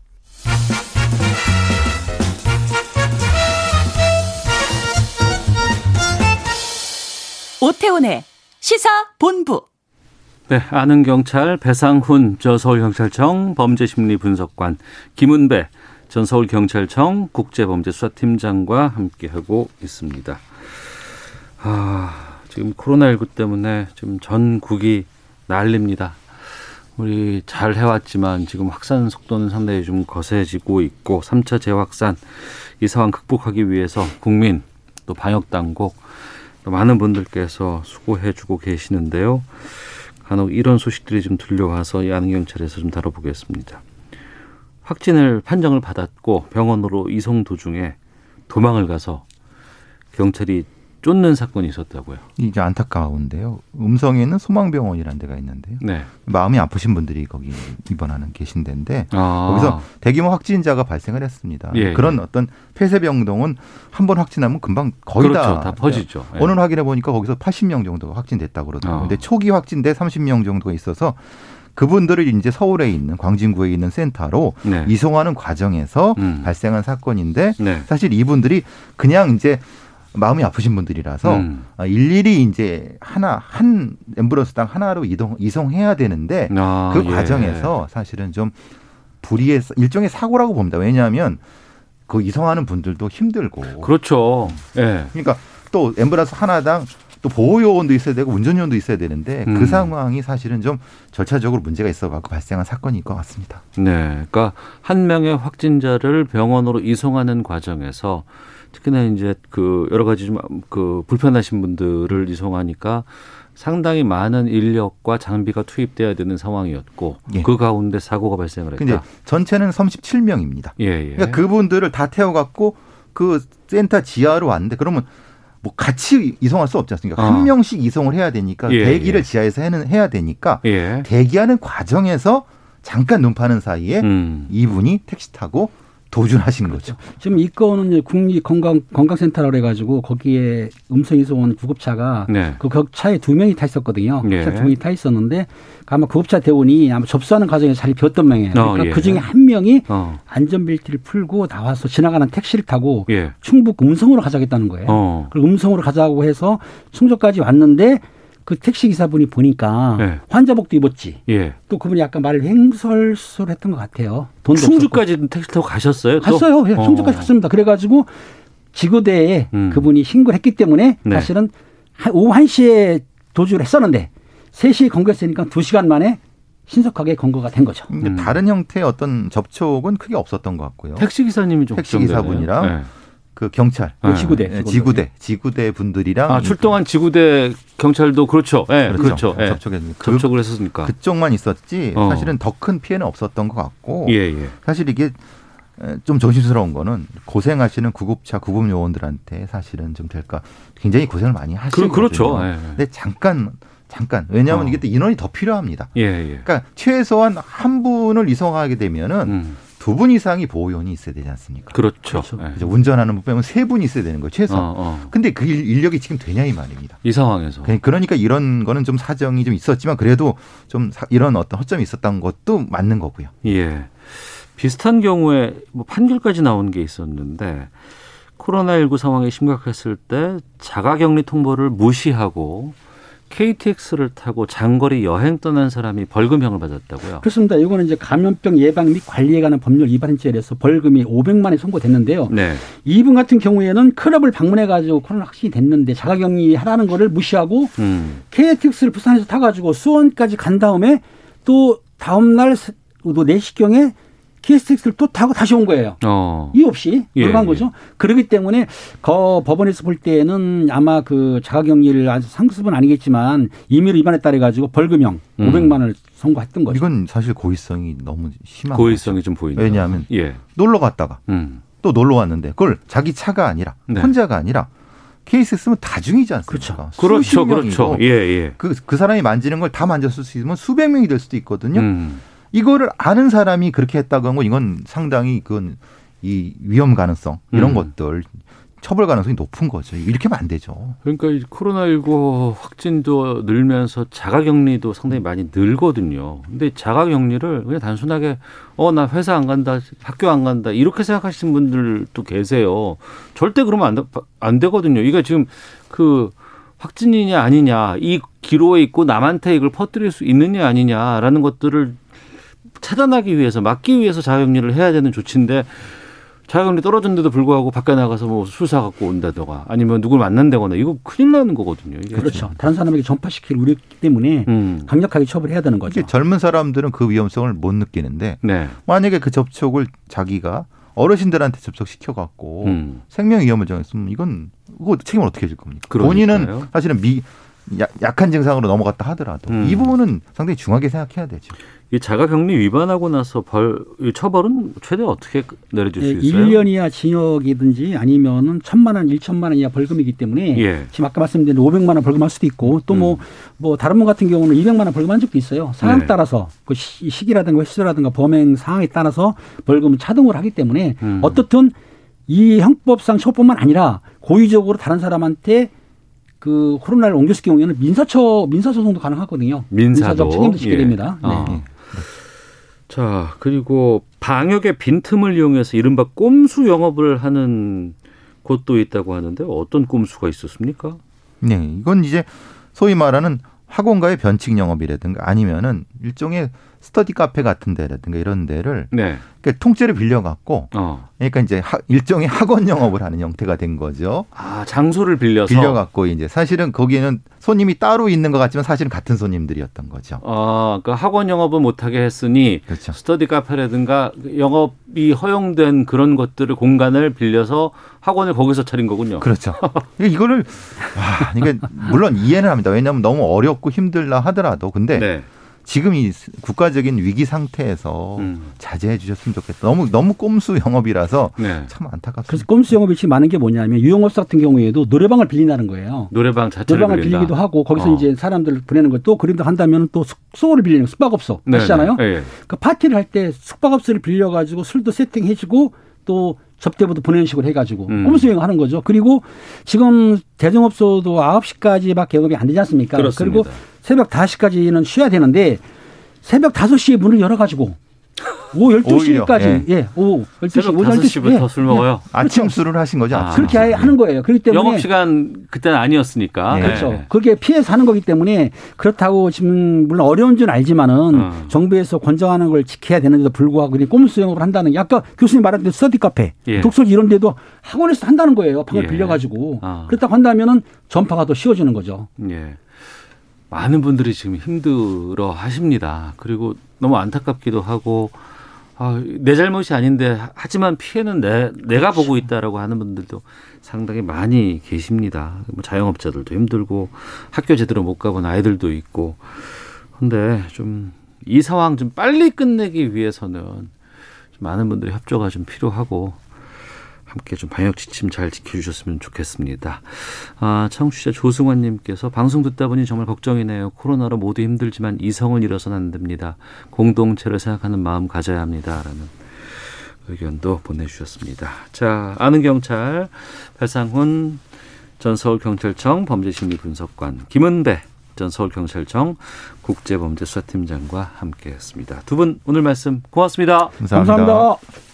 오태훈의 시사 본부. 네, 아는 경찰 배상훈 저 서울경찰청 범죄심리분석관 김은배 전 서울경찰청 국제범죄수사팀장과 함께하고 있습니다. 아, 지금 코로나19 때문에 지금 전국이 난립니다. 우리 잘 해왔지만 지금 확산 속도는 상당히 좀 거세지고 있고 3차 재확산 이 상황 극복하기 위해서 국민 또 방역 당국 또 많은 분들께서 수고해주고 계시는데요. 간혹 이런 소식들이 좀 들려와서 양경찰에서 좀 다뤄보겠습니다. 확진을 판정을 받았고 병원으로 이송 도중에 도망을 가서 경찰이 쫓는 사건이 있었다고요. 이게 안타까운데요. 음성에는 소망병원이라는 데가 있는데요. 네. 마음이 아프신 분들이 거기 입원하는 계신 데인데 아. 거기서 대규모 확진자가 발생을 했습니다. 예, 그런 어떤 폐쇄병동은 한 번 확진하면 금방 거의 그렇죠. 다, 다 퍼지죠. 예. 오늘 확인해 보니까 거기서 80명 정도가 확진됐다고 그러더라고요. 어. 근데 초기 확진돼 30명 정도가 있어서 그분들을 이제 서울에 있는 광진구에 있는 센터로 네. 이송하는 과정에서 음. 발생한 사건인데 네. 사실 이분들이 그냥 이제 마음이 아프신 분들이라서 음. 아, 일일이 이제 하나 한 앰뷸런스당 하나로 이동 이송해야 되는데 아, 그 예. 과정에서 사실은 좀 불의의 일종의 사고라고 봅니다. 왜냐하면 그 이송하는 분들도 힘들고 그렇죠. 예. 그러니까 또 앰뷸런스 하나당 또 보호 요원도 있어야 되고 운전 요원도 있어야 되는데 음. 그 상황이 사실은 좀 절차적으로 문제가 있어 갖고 발생한 사건일 것 같습니다. 네. 그러니까 한 명의 확진자를 병원으로 이송하는 과정에서 특히나 이제 그 여러 가지 좀 그 불편하신 분들을 이송하니까 상당히 많은 인력과 장비가 투입돼야 되는 상황이었고 예. 그 가운데 사고가 발생을 했다. 근데 전체는 37명입니다. 예, 예. 그러니까 그분들을 다 태워 갖고 그 센터 지하로 왔는데 그러면 뭐 같이 이송할 수 없지 않습니까? 어. 한 명씩 이송을 해야 되니까 예, 대기를 예. 지하에서 해는 해야 되니까 예. 대기하는 과정에서 잠깐 눈 파는 사이에 음. 이분이 택시 타고 도준하신 거죠. 지금 이 건은 이제 국립건강 건강센터라고 해가지고 거기에 음성에서 온 구급차가 네. 그 차에 두 명이 타 있었거든요. 예. 두 명이 타 있었는데 아마 구급차 대원이 아마 접수하는 과정에 자리 비었던 명이에요. 그러니까 어, 예. 그 중에 한 명이 어. 안전벨트를 풀고 나와서 지나가는 택시를 타고 예. 충북 음성으로 가자겠다는 거예요. 어. 그리고 음성으로 가자고 해서 충주까지 왔는데 그 택시 기사분이 보니까 예. 환자복도 입었지. 예. 또 그분이 약간 말을 횡설설했던 것 같아요. 돈도 충주까지 택시 타고 가셨어요? 또? 갔어요. 예, 어. 충주까지 갔습니다. 그래가지고 지구대에 음. 그분이 신고를 했기 때문에 네. 사실은 한- 오후 1시에 도주를 했었는데 3시에 건거했으니까 2시간 만에 신속하게 건거가 된 거죠. 근데 음. 다른 형태의 어떤 접촉은 크게 없었던 것 같고요. 택시 기사님이 좀 택시 걱정되네요. 기사분이랑 예. 그 경찰, 네. 지구대, 예, 지구대. 지구대, 지구대 분들이랑 아, 출동한 지구대 경찰도 그렇죠. 예, 그렇죠. 예. 접촉했는데 그, 접촉을 했었으니까. 그쪽만 있었지 어. 사실은 더 큰 피해는 없었던 것 같고 예, 예. 사실 이게 에, 좀 조심스러운 거는 고생하시는 구급차 구급 요원들한테 사실은 좀 될까 굉장히 고생을 많이 하시거든요. 그, 그렇죠. 예, 예. 근데 잠깐 잠깐 왜냐하면 어. 이게 또 인원이 더 필요합니다. 예, 예. 그러니까 최소한 한 분을 이송하게 되면은 음, 두 분 이상이 보호 요원이 있어야 되지 않습니까? 그렇죠. 예. 이제 운전하는 분 빼면 세분 있어야 되는 거예요 최소. 어, 어. 근데 그 일- 인력이 지금 되냐 이 말입니다. 이 상황에서. 그- 그러니까 이런 거는 좀 사정이 좀 있었지만 그래도 좀 사- 이런 어떤 허점이 있었던 것도 맞는 거고요. 예. 비슷한 경우에 뭐 판결까지 나온 게 있었는데 코로나19 상황이 심각했을 때 자가격리 통보를 무시하고 KTX를 타고 장거리 여행 떠난 사람이 벌금형을 받았다고요. 그렇습니다. 이거는 이제 감염병 예방 및 관리에 관한 법률 위반죄에 대해서 벌금이 500만 원이 선고됐는데요. 네. 이분 같은 경우에는 클럽을 방문해 가지고 코로나 확진이 됐는데 자가격리 하라는 거를 무시하고 음. KTX를 부산에서 타 가지고 수원까지 간 다음에 또 다음날 세- 또 4시경에 KTX를 또 타고 다시 온 거예요. 어. 이유 없이 예, 돌아간 예. 거죠. 그렇기 때문에 거 법원에서 볼 때는 아마 그 자가격리를 아주 상습은 아니겠지만 임의로 위반에 따라 가지고 벌금형 음. 500만 원을 선고했던 거죠. 이건 사실 고의성이 너무 심한 고의성이 좀 보인다. 왜냐하면 예. 놀러 갔다가 음. 또 놀러 왔는데 그걸 자기 차가 아니라 네. 혼자가 아니라 케이스 쓰면 다중이지 않습니까? 그렇죠. 수십 그렇죠. 명이고 예, 예. 그, 그 사람이 만지는 걸 다 만졌을 수 있으면 수백 명이 될 수도 있거든요. 음. 이거를 아는 사람이 그렇게 했다고 하면 이건 상당히 그건 이 위험 가능성 이런 음. 것들 처벌 가능성이 높은 거죠. 이렇게 하면 안 되죠. 그러니까 이 코로나19 확진도 늘면서 자가격리도 상당히 많이 늘거든요. 근데 자가격리를 그냥 단순하게 어 나 회사 안 간다, 학교 안 간다 이렇게 생각하시는 분들도 계세요. 절대 그러면 안, 되- 안 되거든요. 이게 지금 그 확진이냐 아니냐 이 기로에 있고 남한테 이걸 퍼뜨릴 수 있느냐 아니냐라는 것들을 차단하기 위해서 막기 위해서 자가격리를 해야 되는 조치인데 자가격리 떨어졌는데도 불구하고 밖에 나가서 뭐 술 사 갖고 온다거나 아니면 누굴 만난다거나 이거 큰일 나는 거거든요. 이게. 그렇죠. 다른 사람에게 전파시킬 우려이기 때문에 음. 강력하게 처벌해야 되는 거죠. 이게 젊은 사람들은 그 위험성을 못 느끼는데 네. 만약에 그 접촉을 자기가 어르신들한테 접촉시켜 갖고 음. 생명 위험을 정했으면 이건 그거 책임을 어떻게 질 겁니까? 그러니까요. 본인은 사실은 미 약, 약한 증상으로 넘어갔다 하더라도 음. 이 부분은 상당히 중하게 생각해야 되죠. 이 자가격리 위반하고 나서 벌이 처벌은 최대 어떻게 내려질 수 예, 있어요? 1년 이하 징역이든지 아니면은 천만 원, 1천만 원 이하 벌금이기 때문에 예. 지금 아까 말씀드린 500만 원 벌금할 수도 있고 또뭐뭐 다른 분 같은 경우는 200만 원 벌금한 적도 있어요. 상황 네. 따라서 그 시- 시기라든가 횟수라든가 범행 상황에 따라서 벌금은 차등을 하기 때문에 음. 어떻든 이 형법상 처벌뿐만 아니라 고의적으로 다른 사람한테 그 코로나를 옮겼을 경우에는 민사처 민사소송도 가능하거든요. 민사도 민사적 책임도 지게 예. 됩니다. 네. 아. 자 그리고 방역의 빈틈을 이용해서 이른바 꼼수 영업을 하는 곳도 있다고 하는데 어떤 꼼수가 있었습니까? 네, 이건 이제 소위 말하는 학원가의 변칙 영업이라든가 아니면은 일종의 스터디 카페 같은 데라든가 이런 데를 네. 그러니까 통째로 빌려 갖고 어. 그러니까 이제 하- 일종의 학원 영업을 하는 형태가 된 거죠. 아 장소를 빌려서 빌려 갖고 이제 사실은 거기에는 손님이 따로 있는 것 같지만 사실은 같은 손님들이었던 거죠. 아, 그 학원 영업은 못하게 했으니 그렇죠. 스터디 카페라든가 영업이 허용된 그런 것들을 공간을 빌려서 학원을 거기서 차린 거군요. 그렇죠. 이거를 와, 이게 물론 이해는 합니다. 왜냐하면 너무 어렵고 힘들다 하더라도 근데 네. 지금 이 국가적인 위기 상태에서 음. 자제해 주셨으면 좋겠다. 너무 너무 꼼수 영업이라서 네. 참 안타깝습니다. 그래서 꼼수 영업이 지금 많은 게 뭐냐면 유흥업소 같은 경우에도 노래방을 빌린다는 거예요. 노래방 자체를 노래방을 빌린다. 빌리기도 하고 거기서 어. 이제 사람들 보내는 것도 그림도 한다면 또 숙소를 빌리는 거, 숙박업소 네, 하시잖아요. 네. 예. 그 파티를 할 때 숙박업소를 빌려가지고 술도 세팅해주고 또 접대부도 보내는 식으로 해가지고 음. 꼼수 여행 하는 거죠. 그리고 지금 대중업소도 9시까지밖에 영업이 안 되지 않습니까? 그렇습니다. 리고 새벽 5시까지는 쉬어야 되는데 새벽 5시에 문을 열어가지고 오후 오히려, 12시까지 예, 오후 12시, 새벽 오후 12시 5시부터 예, 술 먹어요. 아침 술을 하신 거죠. 아. 그렇게 술. 아예 하는 거예요. 그렇기 때문에 영업 시간 그때는 아니었으니까. 네. 그렇죠. 네. 그게 피해서 하는 거기 때문에 그렇다고 지금 물론 어려운 줄 알지만은 어. 정부에서 권장하는 걸 지켜야 되는데도 불구하고 그냥 꼼수 영업을 한다는 게 아까 교수님 말한 대로 스터디 카페, 예. 독서지 이런 데도 학원에서 한다는 거예요. 방을 예. 빌려 가지고. 아. 그렇다고 한다면은 전파가 더 쉬워지는 거죠. 예. 많은 분들이 지금 힘들어 하십니다. 그리고 너무 안타깝기도 하고, 아, 내 잘못이 아닌데, 하지만 피해는 내, 내가 보고 있다라고 하는 분들도 상당히 많이 계십니다. 뭐 자영업자들도 힘들고, 학교 제대로 못 가본 아이들도 있고. 근데 좀 이 상황 좀 빨리 끝내기 위해서는 좀 많은 분들의 협조가 좀 필요하고, 함께 좀 방역 지침 잘 지켜주셨으면 좋겠습니다. 아, 청취자 조승환님께서 방송 듣다 보니 정말 걱정이네요. 코로나로 모두 힘들지만 이성을 잃어서는 안 됩니다. 공동체를 생각하는 마음 가져야 합니다라는 의견도 보내주셨습니다. 자, 아는 경찰 배상훈 전 서울경찰청 범죄심리분석관 김은배 전 서울경찰청 국제범죄수사팀장과 함께했습니다. 두 분 오늘 말씀 고맙습니다. 감사합니다. 감사합니다.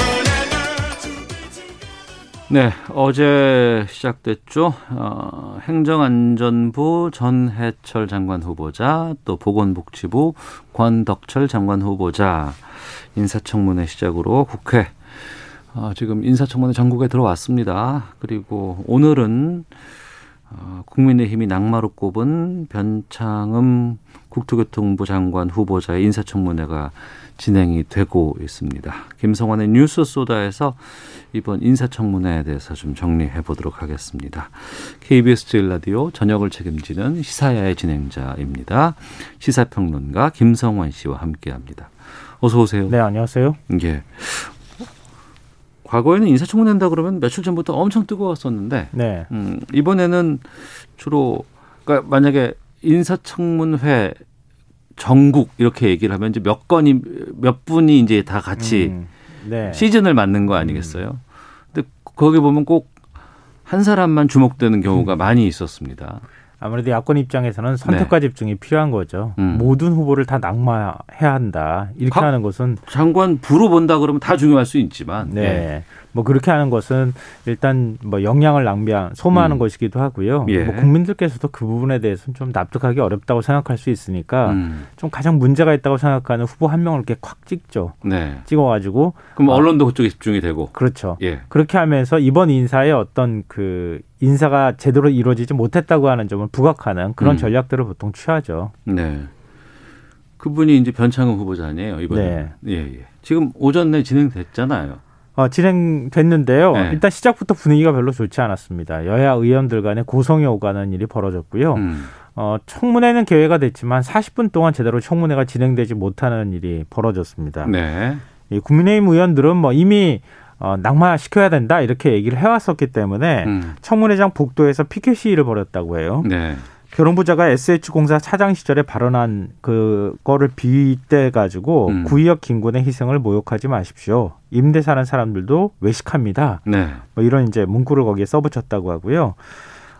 네, 어제 시작됐죠. 어, 행정안전부 전해철 장관 후보자, 또 보건복지부 권덕철 장관 후보자 인사청문회 시작으로 국회 어, 지금 인사청문회 전국에 들어왔습니다. 그리고 오늘은 어, 국민의힘이 낙마로 꼽은 변창흠 국토교통부 장관 후보자의 인사청문회가 진행이 되고 있습니다. 김성환의 뉴스 소다에서 이번 인사청문회에 대해서 좀 정리해 보도록 하겠습니다. KBS 제일 라디오 저녁을 책임지는 시사야의 진행자입니다. 시사평론가 김성환 씨와 함께합니다. 어서 오세요. 네, 안녕하세요. 예. 과거에는 인사청문회 한다 그러면 며칠 전부터 엄청 뜨거웠었는데 네. 음, 이번에는 주로 그러니까 만약에 인사청문회 전국 이렇게 얘기를 하면 이제 몇 건이 몇 분이 이제 다 같이 음, 네. 시즌을 맞는 거 아니겠어요? 근데 거기 보면 꼭 한 사람만 주목되는 경우가 많이 있었습니다. 아무래도 야권 입장에서는 선택과 집중이 필요한 거죠. 네. 음. 모든 후보를 다 낙마해야 한다. 이렇게 각- 하는 것은 장관 부로 본다 그러면 다 중요할 수 있지만 네. 예. 뭐 그렇게 하는 것은 일단 뭐 역량을 낭비한 소모하는 음. 것이기도 하고요. 예. 뭐 국민들께서도 그 부분에 대해서는 좀 납득하기 어렵다고 생각할 수 있으니까 음. 좀 가장 문제가 있다고 생각하는 후보 한 명을 이렇게 콱 찍죠. 네. 찍어가지고 그럼 아, 언론도 그쪽에 집중이 되고 그렇죠. 예. 그렇게 하면서 이번 인사에 어떤 그 인사가 제대로 이루어지지 못했다고 하는 점을 부각하는 그런 음. 전략들을 보통 취하죠. 네. 그분이 이제 변창흠 후보자 아니에요, 이번에. 네. 예, 예. 지금 오전 내 진행됐잖아요. 어, 진행됐는데요. 네. 일단 시작부터 분위기가 별로 좋지 않았습니다. 여야 의원들 간에 고성이 오가는 일이 벌어졌고요. 음. 어, 청문회는 계획가 됐지만 40분 동안 제대로 청문회가 진행되지 못하는 일이 벌어졌습니다. 네. 이 국민의힘 의원들은 뭐 이미 어, 낙마시켜야 된다 이렇게 얘기를 해왔었기 때문에 음. 청문회장 복도에서 피켓 시위를 벌였다고 해요. 네. 결혼부자가 SH공사 차장 시절에 발언한 그거를 빗대 가지고 음. 구의역 김군의 희생을 모욕하지 마십시오. 임대 사는 사람들도 외식합니다. 네. 뭐 이런 이제 문구를 거기에 써붙였다고 하고요.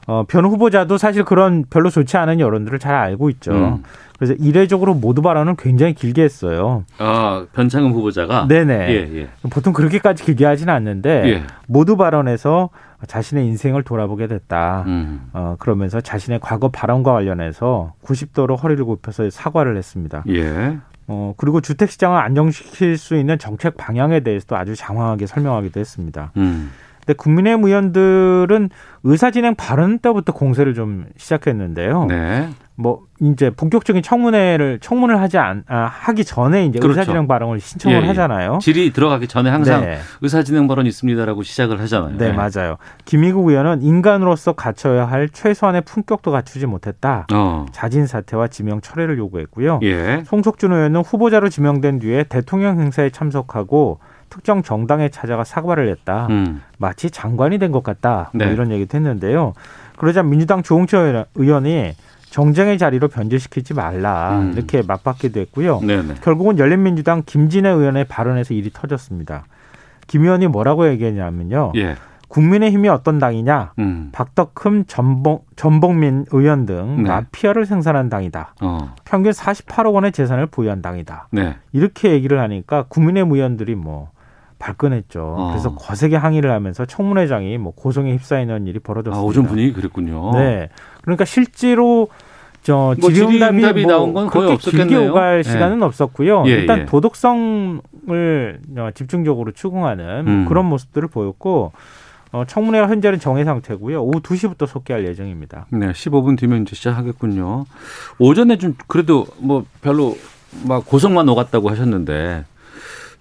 어, 변 후보자도 사실 그런 별로 좋지 않은 여론들을 잘 알고 있죠. 음. 그래서 이례적으로 모두 발언을 굉장히 길게 했어요. 아, 변창흠 후보자가 네네. 예, 예. 보통 그렇게까지 길게 하지는 않는데 예. 모두 발언에서 자신의 인생을 돌아보게 됐다. 음. 어, 그러면서 자신의 과거 발언과 관련해서 90도로 허리를 굽혀서 사과를 했습니다. 예. 어, 그리고 주택 시장을 안정시킬 수 있는 정책 방향에 대해서도 아주 장황하게 설명하기도 했습니다. 음. 근데 국민의힘 의원들은 의사진행 발언 때부터 공세를 좀 시작했는데요. 네. 뭐 이제 본격적인 청문회를 청문을 하지 않 아, 하기 전에 이제 그렇죠. 의사진행 발언을 신청을 예, 예. 하잖아요. 질의 들어가기 전에 항상 네. 의사진행 발언 있습니다라고 시작을 하잖아요. 네, 맞아요. 김희국 의원은 인간으로서 갖춰야 할 최소한의 품격도 갖추지 못했다. 어. 자진 사퇴와 지명 철회를 요구했고요. 예. 송석준 의원은 후보자로 지명된 뒤에 대통령 행사에 참석하고 특정 정당에 찾아가 사과를 했다. 음. 마치 장관이 된 것 같다. 뭐 네. 이런 얘기도 했는데요. 그러자 민주당 조홍철 의원이 정쟁의 자리로 변질시키지 말라 음. 이렇게 맞받기도 했고요. 네네. 결국은 열린민주당 김진애 의원의 발언에서 일이 터졌습니다. 김 의원이 뭐라고 얘기했냐면요. 예. 국민의힘이 어떤 당이냐? 음. 박덕흠, 전봉, 전봉민 의원 등 네. 마피아를 생산한 당이다. 어. 평균 48억 원의 재산을 보유한 당이다. 네. 이렇게 얘기를 하니까 국민의힘 의원들이 뭐 발끈했죠. 어. 그래서 거세게 항의를 하면서 청문회장이 뭐 고성에 휩싸이는 일이 아, 벌어졌습니다. 오전 분위기 그랬군요. 네. 그러니까 실제로 저 뭐 질의응답이, 뭐 나온 건 거의 없었겠네요. 길게 오갈 예. 시간은 없었고요. 예, 일단 예. 도덕성을 어, 집중적으로 추궁하는 음. 그런 모습들을 보였고 어, 청문회가 현재는 정해 상태고요. 오후 2시부터 속개할 예정입니다. 네, 15분 뒤면 이제 시작하겠군요. 오전에 좀 그래도 뭐 별로 막 고성만 오갔다고 하셨는데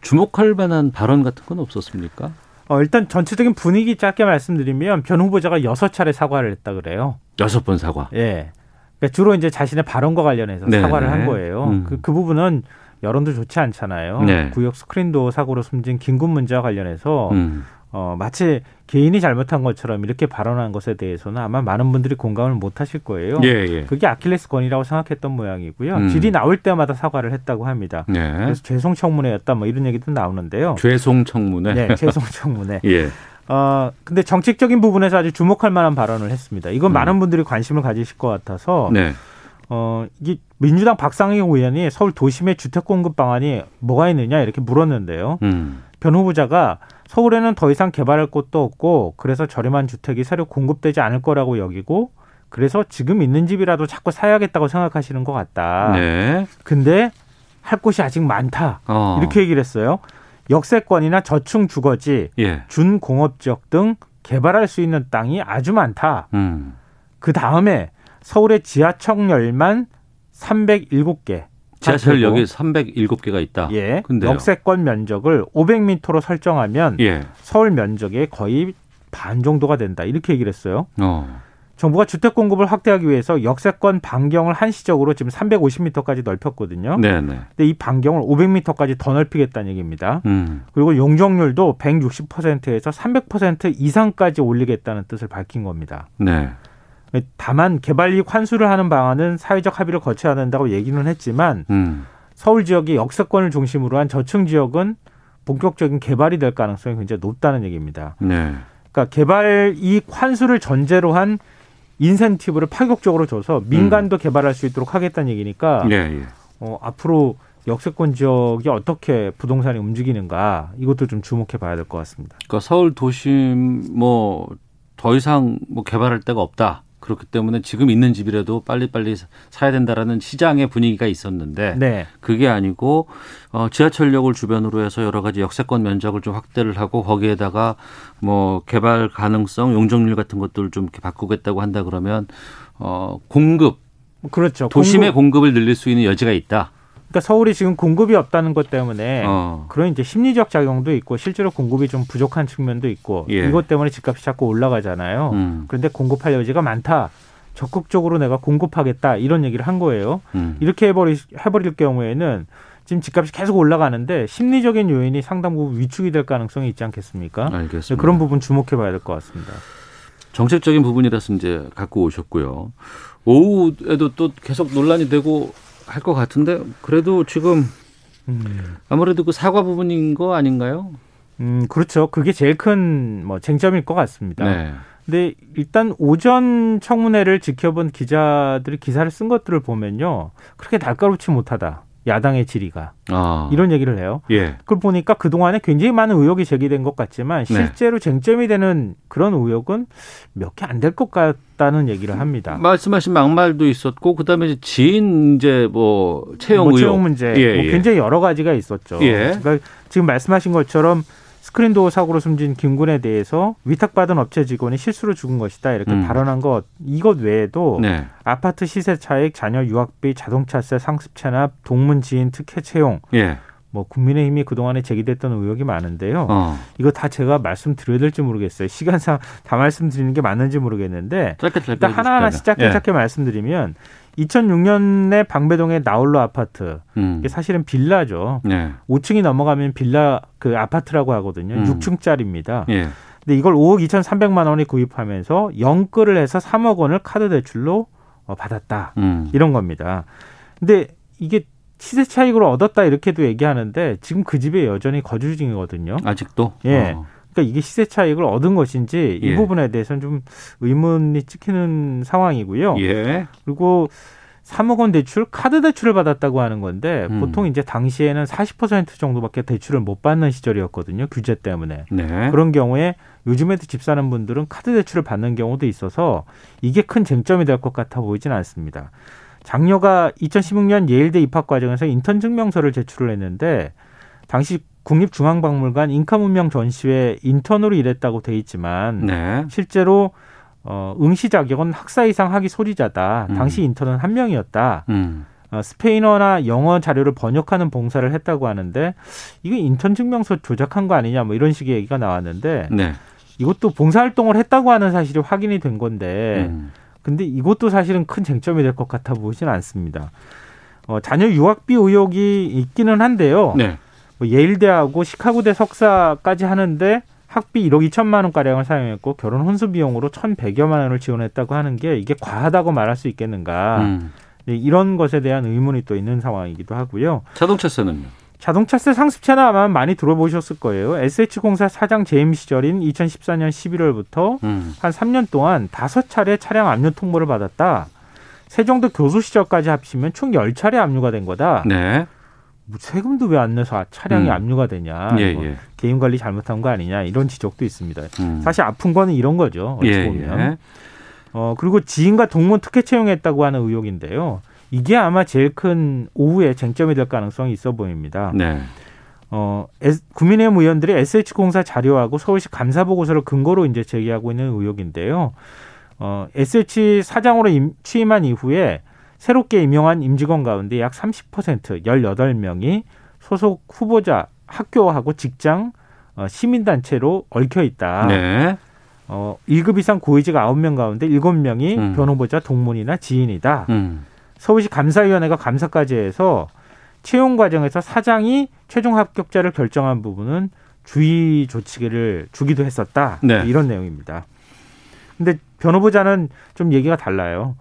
주목할 만한 발언 같은 건 없었습니까? 어, 일단 전체적인 분위기 짧게 말씀드리면 변 후보자가 여섯 차례 사과를 했다 그래요. 여섯 번 사과. 예. 그러니까 주로 이제 자신의 발언과 관련해서 네, 사과를 네. 한 거예요. 음. 그, 그 부분은 여론도 좋지 않잖아요. 네. 구역 스크린도 사고로 숨진 김군 문제와 관련해서 음. 어, 마치 개인이 잘못한 것처럼 이렇게 발언한 것에 대해서는 아마 많은 분들이 공감을 못 하실 거예요. 예, 예. 그게 아킬레스건이라고 생각했던 모양이고요. 음. 질이 나올 때마다 사과를 했다고 합니다. 네. 그래서 죄송 청문회였다 뭐 이런 얘기도 나오는데요. 죄송 청문회. 네, 죄송 청문회. 예. 어, 근데 정책적인 부분에서 아주 주목할 만한 발언을 했습니다. 이건 음. 많은 분들이 관심을 가지실 것 같아서 네. 어, 이게 민주당 박상희 의원이 서울 도심의 주택 공급 방안이 뭐가 있느냐 이렇게 물었는데요. 음. 변 후보자가 서울에는 더 이상 개발할 곳도 없고 그래서 저렴한 주택이 새로 공급되지 않을 거라고 여기고 그래서 지금 있는 집이라도 자꾸 사야겠다고 생각하시는 것 같다. 네. 근데 할 곳이 아직 많다. 어. 이렇게 얘기를 했어요. 역세권이나 저층 주거지, 예. 준공업 지역 등 개발할 수 있는 땅이 아주 많다. 음. 그 다음에 서울의 지하철 열만 307개. 지하철 역이 307개가 있다. 예. 근데요. 역세권 면적을 500m로 설정하면 예. 서울 면적의 거의 반 정도가 된다. 이렇게 얘기를 했어요. 어. 정부가 주택 공급을 확대하기 위해서 역세권 반경을 한시적으로 지금 350m까지 넓혔거든요. 네, 네. 근데 이 반경을 500m까지 더 넓히겠다는 얘기입니다. 음. 그리고 용적률도 160%에서 300% 이상까지 올리겠다는 뜻을 밝힌 겁니다. 네. 다만 개발이익 환수를 하는 방안은 사회적 합의를 거쳐야 된다고 얘기는 했지만 음. 서울 지역의 역세권을 중심으로 한 저층 지역은 본격적인 개발이 될 가능성이 굉장히 높다는 얘기입니다. 네. 그러니까 개발 이익 환수를 전제로 한 인센티브를 파격적으로 줘서 민간도 개발할 수 있도록 하겠다는 얘기니까 예, 예. 어, 앞으로 역세권 지역이 어떻게 부동산이 움직이는가 이것도 좀 주목해 봐야 될 것 같습니다. 그러니까 서울 도심 뭐 더 이상 뭐 개발할 데가 없다. 그렇기 때문에 지금 있는 집이라도 빨리빨리 사야 된다라는 시장의 분위기가 있었는데 네. 그게 아니고 어 지하철역을 주변으로 해서 여러 가지 역세권 면적을 좀 확대를 하고 거기에다가 뭐 개발 가능성, 용적률 같은 것들을 좀 이렇게 바꾸겠다고 한다 그러면 어 공급 그렇죠. 도심의 공급- 공급. 을 늘릴 수 있는 여지가 있다. 그러니까 서울이 지금 공급이 없다는 것 때문에 어. 그런 이제 심리적 작용도 있고 실제로 공급이 좀 부족한 측면도 있고 예. 이것 때문에 집값이 자꾸 올라가잖아요. 음. 그런데 공급할 여지가 많다. 적극적으로 내가 공급하겠다 이런 얘기를 한 거예요. 음. 이렇게 해버리 해버릴 경우에는 지금 집값이 계속 올라가는데 심리적인 요인이 상당 부분 위축이 될 가능성이 있지 않겠습니까? 알겠습니다. 그런 부분 주목해봐야 될 것 같습니다. 정책적인 부분이라서 이제 갖고 오셨고요. 오후에도 또 계속 논란이 되고 할 것 같은데 그래도 지금 아무래도 그 사과 부분인 거 아닌가요? 음, 그렇죠. 그게 제일 큰 뭐 쟁점일 것 같습니다. 네. 근데 일단 오전 청문회를 지켜본 기자들이 기사를 쓴 것들을 보면요. 그렇게 날카롭지 못하다. 야당의 질의가. 아. 이런 얘기를 해요. 예. 그걸 보니까 그 동안에 굉장히 많은 의혹이 제기된 것 같지만 네. 실제로 쟁점이 되는 그런 의혹은 몇 개 안 될 것 같다는 얘기를 합니다. 말씀하신 막말도 있었고 그다음에 이제 지인 이제 뭐 채용 뭐 의혹 채용 문제 예, 뭐 예. 굉장히 여러 가지가 있었죠. 예. 그러니까 지금 말씀하신 것처럼 스크린 도어 사고로 숨진 김군에 대해서 위탁받은 업체 직원이 실수로 죽은 것이다 이렇게 음. 발언한 것 이것 외에도 네. 아파트 시세 차익, 자녀 유학비, 자동차세 상습 체납, 동문 지인 특혜 채용 예. 뭐 국민의힘이 그동안에 제기됐던 의혹이 많은데요. 어. 이거 다 제가 말씀드려야 될지 모르겠어요. 시간상 다 말씀드리는 게 맞는지 모르겠는데 짧게 짧게 일단 하나하나씩 짧게 예. 짧게 말씀드리면 2006년에 방배동의 나홀로 아파트 음. 이게 사실은 빌라죠. 네. 5층이 넘어가면 빌라 그 아파트라고 하거든요. 음. 6층짜리입니다. 예. 근데 이걸 5억 2,300만 원에 구입하면서 영끌을 해서 3억 원을 카드 대출로 어, 받았다. 음. 이런 겁니다. 근데 이게 시세 차익으로 얻었다 이렇게도 얘기하는데 지금 그 집에 여전히 거주 중이거든요. 아직도. 예. 어. 그러니까 이게 시세 차익을 얻은 것인지 이 예. 부분에 대해서는 좀 의문이 찍히는 상황이고요. 예. 그리고 3억 원 대출 카드 대출을 받았다고 하는 건데 음. 보통 이제 당시에는 40% 정도밖에 대출을 못 받는 시절이었거든요. 규제 때문에. 네. 그런 경우에 요즘에도 집 사는 분들은 카드 대출을 받는 경우도 있어서 이게 큰 쟁점이 될 것 같아 보이진 않습니다. 장녀가 2016년 예일대 입학 과정에서 인턴 증명서를 제출을 했는데 당시 국립중앙박물관 인카문명 전시회 인턴으로 일했다고 돼 있지만 네. 실제로 어, 응시 자격은 학사 이상 학위 소리자다. 음. 당시 인턴은 한 명이었다. 음. 어, 스페인어나 영어 자료를 번역하는 봉사를 했다고 하는데 이거 인턴 증명서 조작한 거 아니냐 뭐 이런 식의 얘기가 나왔는데 네. 이것도 봉사활동을 했다고 하는 사실이 확인이 된 건데 음. 근데 이것도 사실은 큰 쟁점이 될 것 같아 보이지는 않습니다. 어, 자녀 유학비 의혹이 있기는 한데요. 네. 뭐 예일대하고 시카고대 석사까지 하는데 학비 1억 2천만 원 가량을 사용했고 결혼 혼수 비용으로 1,100여만 원을 지원했다고 하는 게 이게 과하다고 말할 수 있겠는가? 음. 네, 이런 것에 대한 의문이 또 있는 상황이기도 하고요. 자동차세는요? 자동차세 상습차는 아마 많이 들어보셨을 거예요. SH공사 사장 재임 시절인 2014년 11월부터 음. 한 3년 동안 다섯 차례 차량 압류 통보를 받았다. 세종도 교수 시절까지 합치면 총 10차례 압류가 된 거다. 네. 뭐 세금도 왜 안 내서 차량이 음. 압류가 되냐. 예, 뭐 예. 개인 관리 잘못한 거 아니냐. 이런 지적도 있습니다. 음. 사실 아픈 거는 이런 거죠. 어찌 예, 보면. 예. 어, 그리고 지인과 동문 특혜 채용했다고 하는 의혹인데요. 이게 아마 제일 큰 오후에 쟁점이 될 가능성이 있어 보입니다. 네. 어, 국민의힘 의원들이 SH공사 자료하고 서울시 감사 보고서를 근거로 이제 제기하고 있는 의혹인데요. 어, SH 사장으로 임- 취임한 이후에 새롭게 임명한 임직원 가운데 약 30% 18명이 소속 후보자 학교하고 직장 어, 시민단체로 얽혀 있다. 네. 어, 1급 이상 고위직 9명 가운데 7명이 음. 변호보자 동문이나 지인이다. 음. 서울시 감사위원회가 감사까지 해서 채용 과정에서 사장이 최종 합격자를 결정한 부분은 주의 조치를 주기도 했었다. 네. 이런 내용입니다. 근데 변호보자는 좀 얘기가 달라요.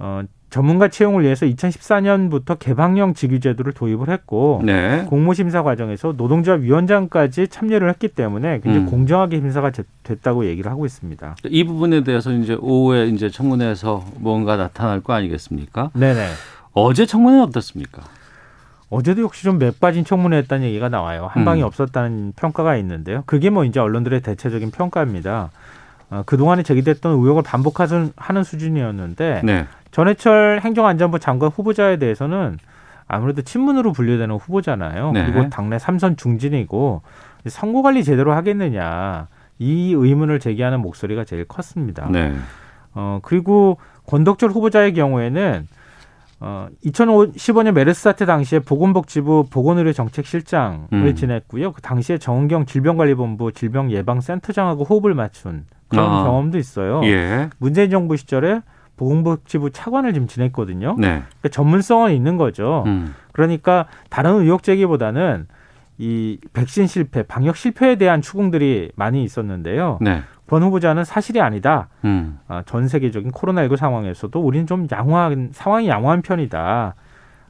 어, 전문가 채용을 위해서 2014년부터 개방형 직위제도를 도입을 했고 네. 공모심사 과정에서 노동조합 위원장까지 참여를 했기 때문에 굉장히 음. 공정하게 심사가 제- 됐다고 얘기를 하고 있습니다. 이 부분에 대해서 이제 오후에 이제 청문회에서 뭔가 나타날 거 아니겠습니까? 네네. 어제 청문회는 어떻습니까? 어제도 역시 좀 맥빠진 청문회였다는 얘기가 나와요. 한 방이 음. 없었다는 평가가 있는데요. 그게 뭐 이제 언론들의 대체적인 평가입니다. 어, 그동안에 제기됐던 의혹을 반복하는 하는 수준이었는데 네. 전해철 행정안전부 장관 후보자에 대해서는 아무래도 친문으로 분류되는 후보잖아요. 네. 그리고 당내 삼선 중진이고 선거 관리 제대로 하겠느냐 이 의문을 제기하는 목소리가 제일 컸습니다. 네. 어, 그리고 권덕철 후보자의 경우에는 어, 2015년 메르스 사태 당시에 보건복지부 보건의료 정책실장을 음. 지냈고요. 그 당시에 정은경 질병관리본부 질병예방센터장하고 호흡을 맞춘 그런 아. 경험도 있어요. 예. 문재인 정부 시절에 보건복지부 차관을 지금 지냈거든요. 네. 그러니까 전문성은 있는 거죠. 음. 그러니까 다른 의혹 제기보다는 이 백신 실패, 방역 실패에 대한 추궁들이 많이 있었는데요. 네. 권 후보자는 사실이 아니다. 음. 아, 전 세계적인 코로나19 상황에서도 우리는 좀 양호한 상황이 양호한 편이다.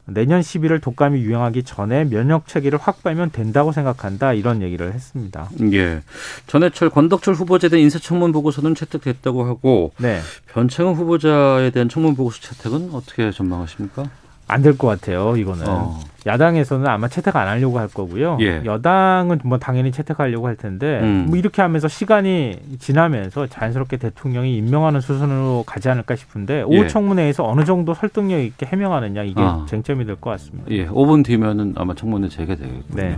내년 11월 독감이 유행하기 전에 면역 체계를 확보하면 된다고 생각한다. 이런 얘기를 했습니다. 예. 전해철 권덕철 후보자에 대한 인사 청문 보고서는 채택됐다고 하고 네. 변창흠 후보자에 대한 청문 보고서 채택은 어떻게 전망하십니까? 안 될 것 같아요. 이거는 어. 야당에서는 아마 채택 안 하려고 할 거고요. 예. 여당은 뭐 당연히 채택하려고 할 텐데 음. 뭐 이렇게 하면서 시간이 지나면서 자연스럽게 대통령이 임명하는 수순으로 가지 않을까 싶은데 예. 오후 청문회에서 어느 정도 설득력 있게 해명하느냐 이게 아. 쟁점이 될 것 같습니다. 예, 5분 뒤면은 아마 청문회 재개되겠군요. 네.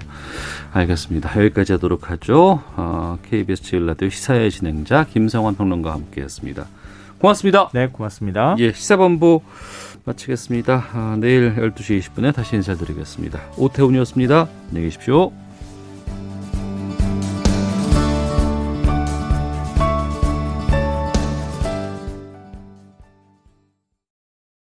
알겠습니다. 여기까지 하도록 하죠. 어, KBS 제일라디오 시사의 진행자 김성환 평론가와 함께했습니다. 고맙습니다. 네, 고맙습니다. 예, 시사본부 마치겠습니다. 아, 내일 12시 20분에 다시 인사드리겠습니다. 오태훈이었습니다. 안녕히 계십시오.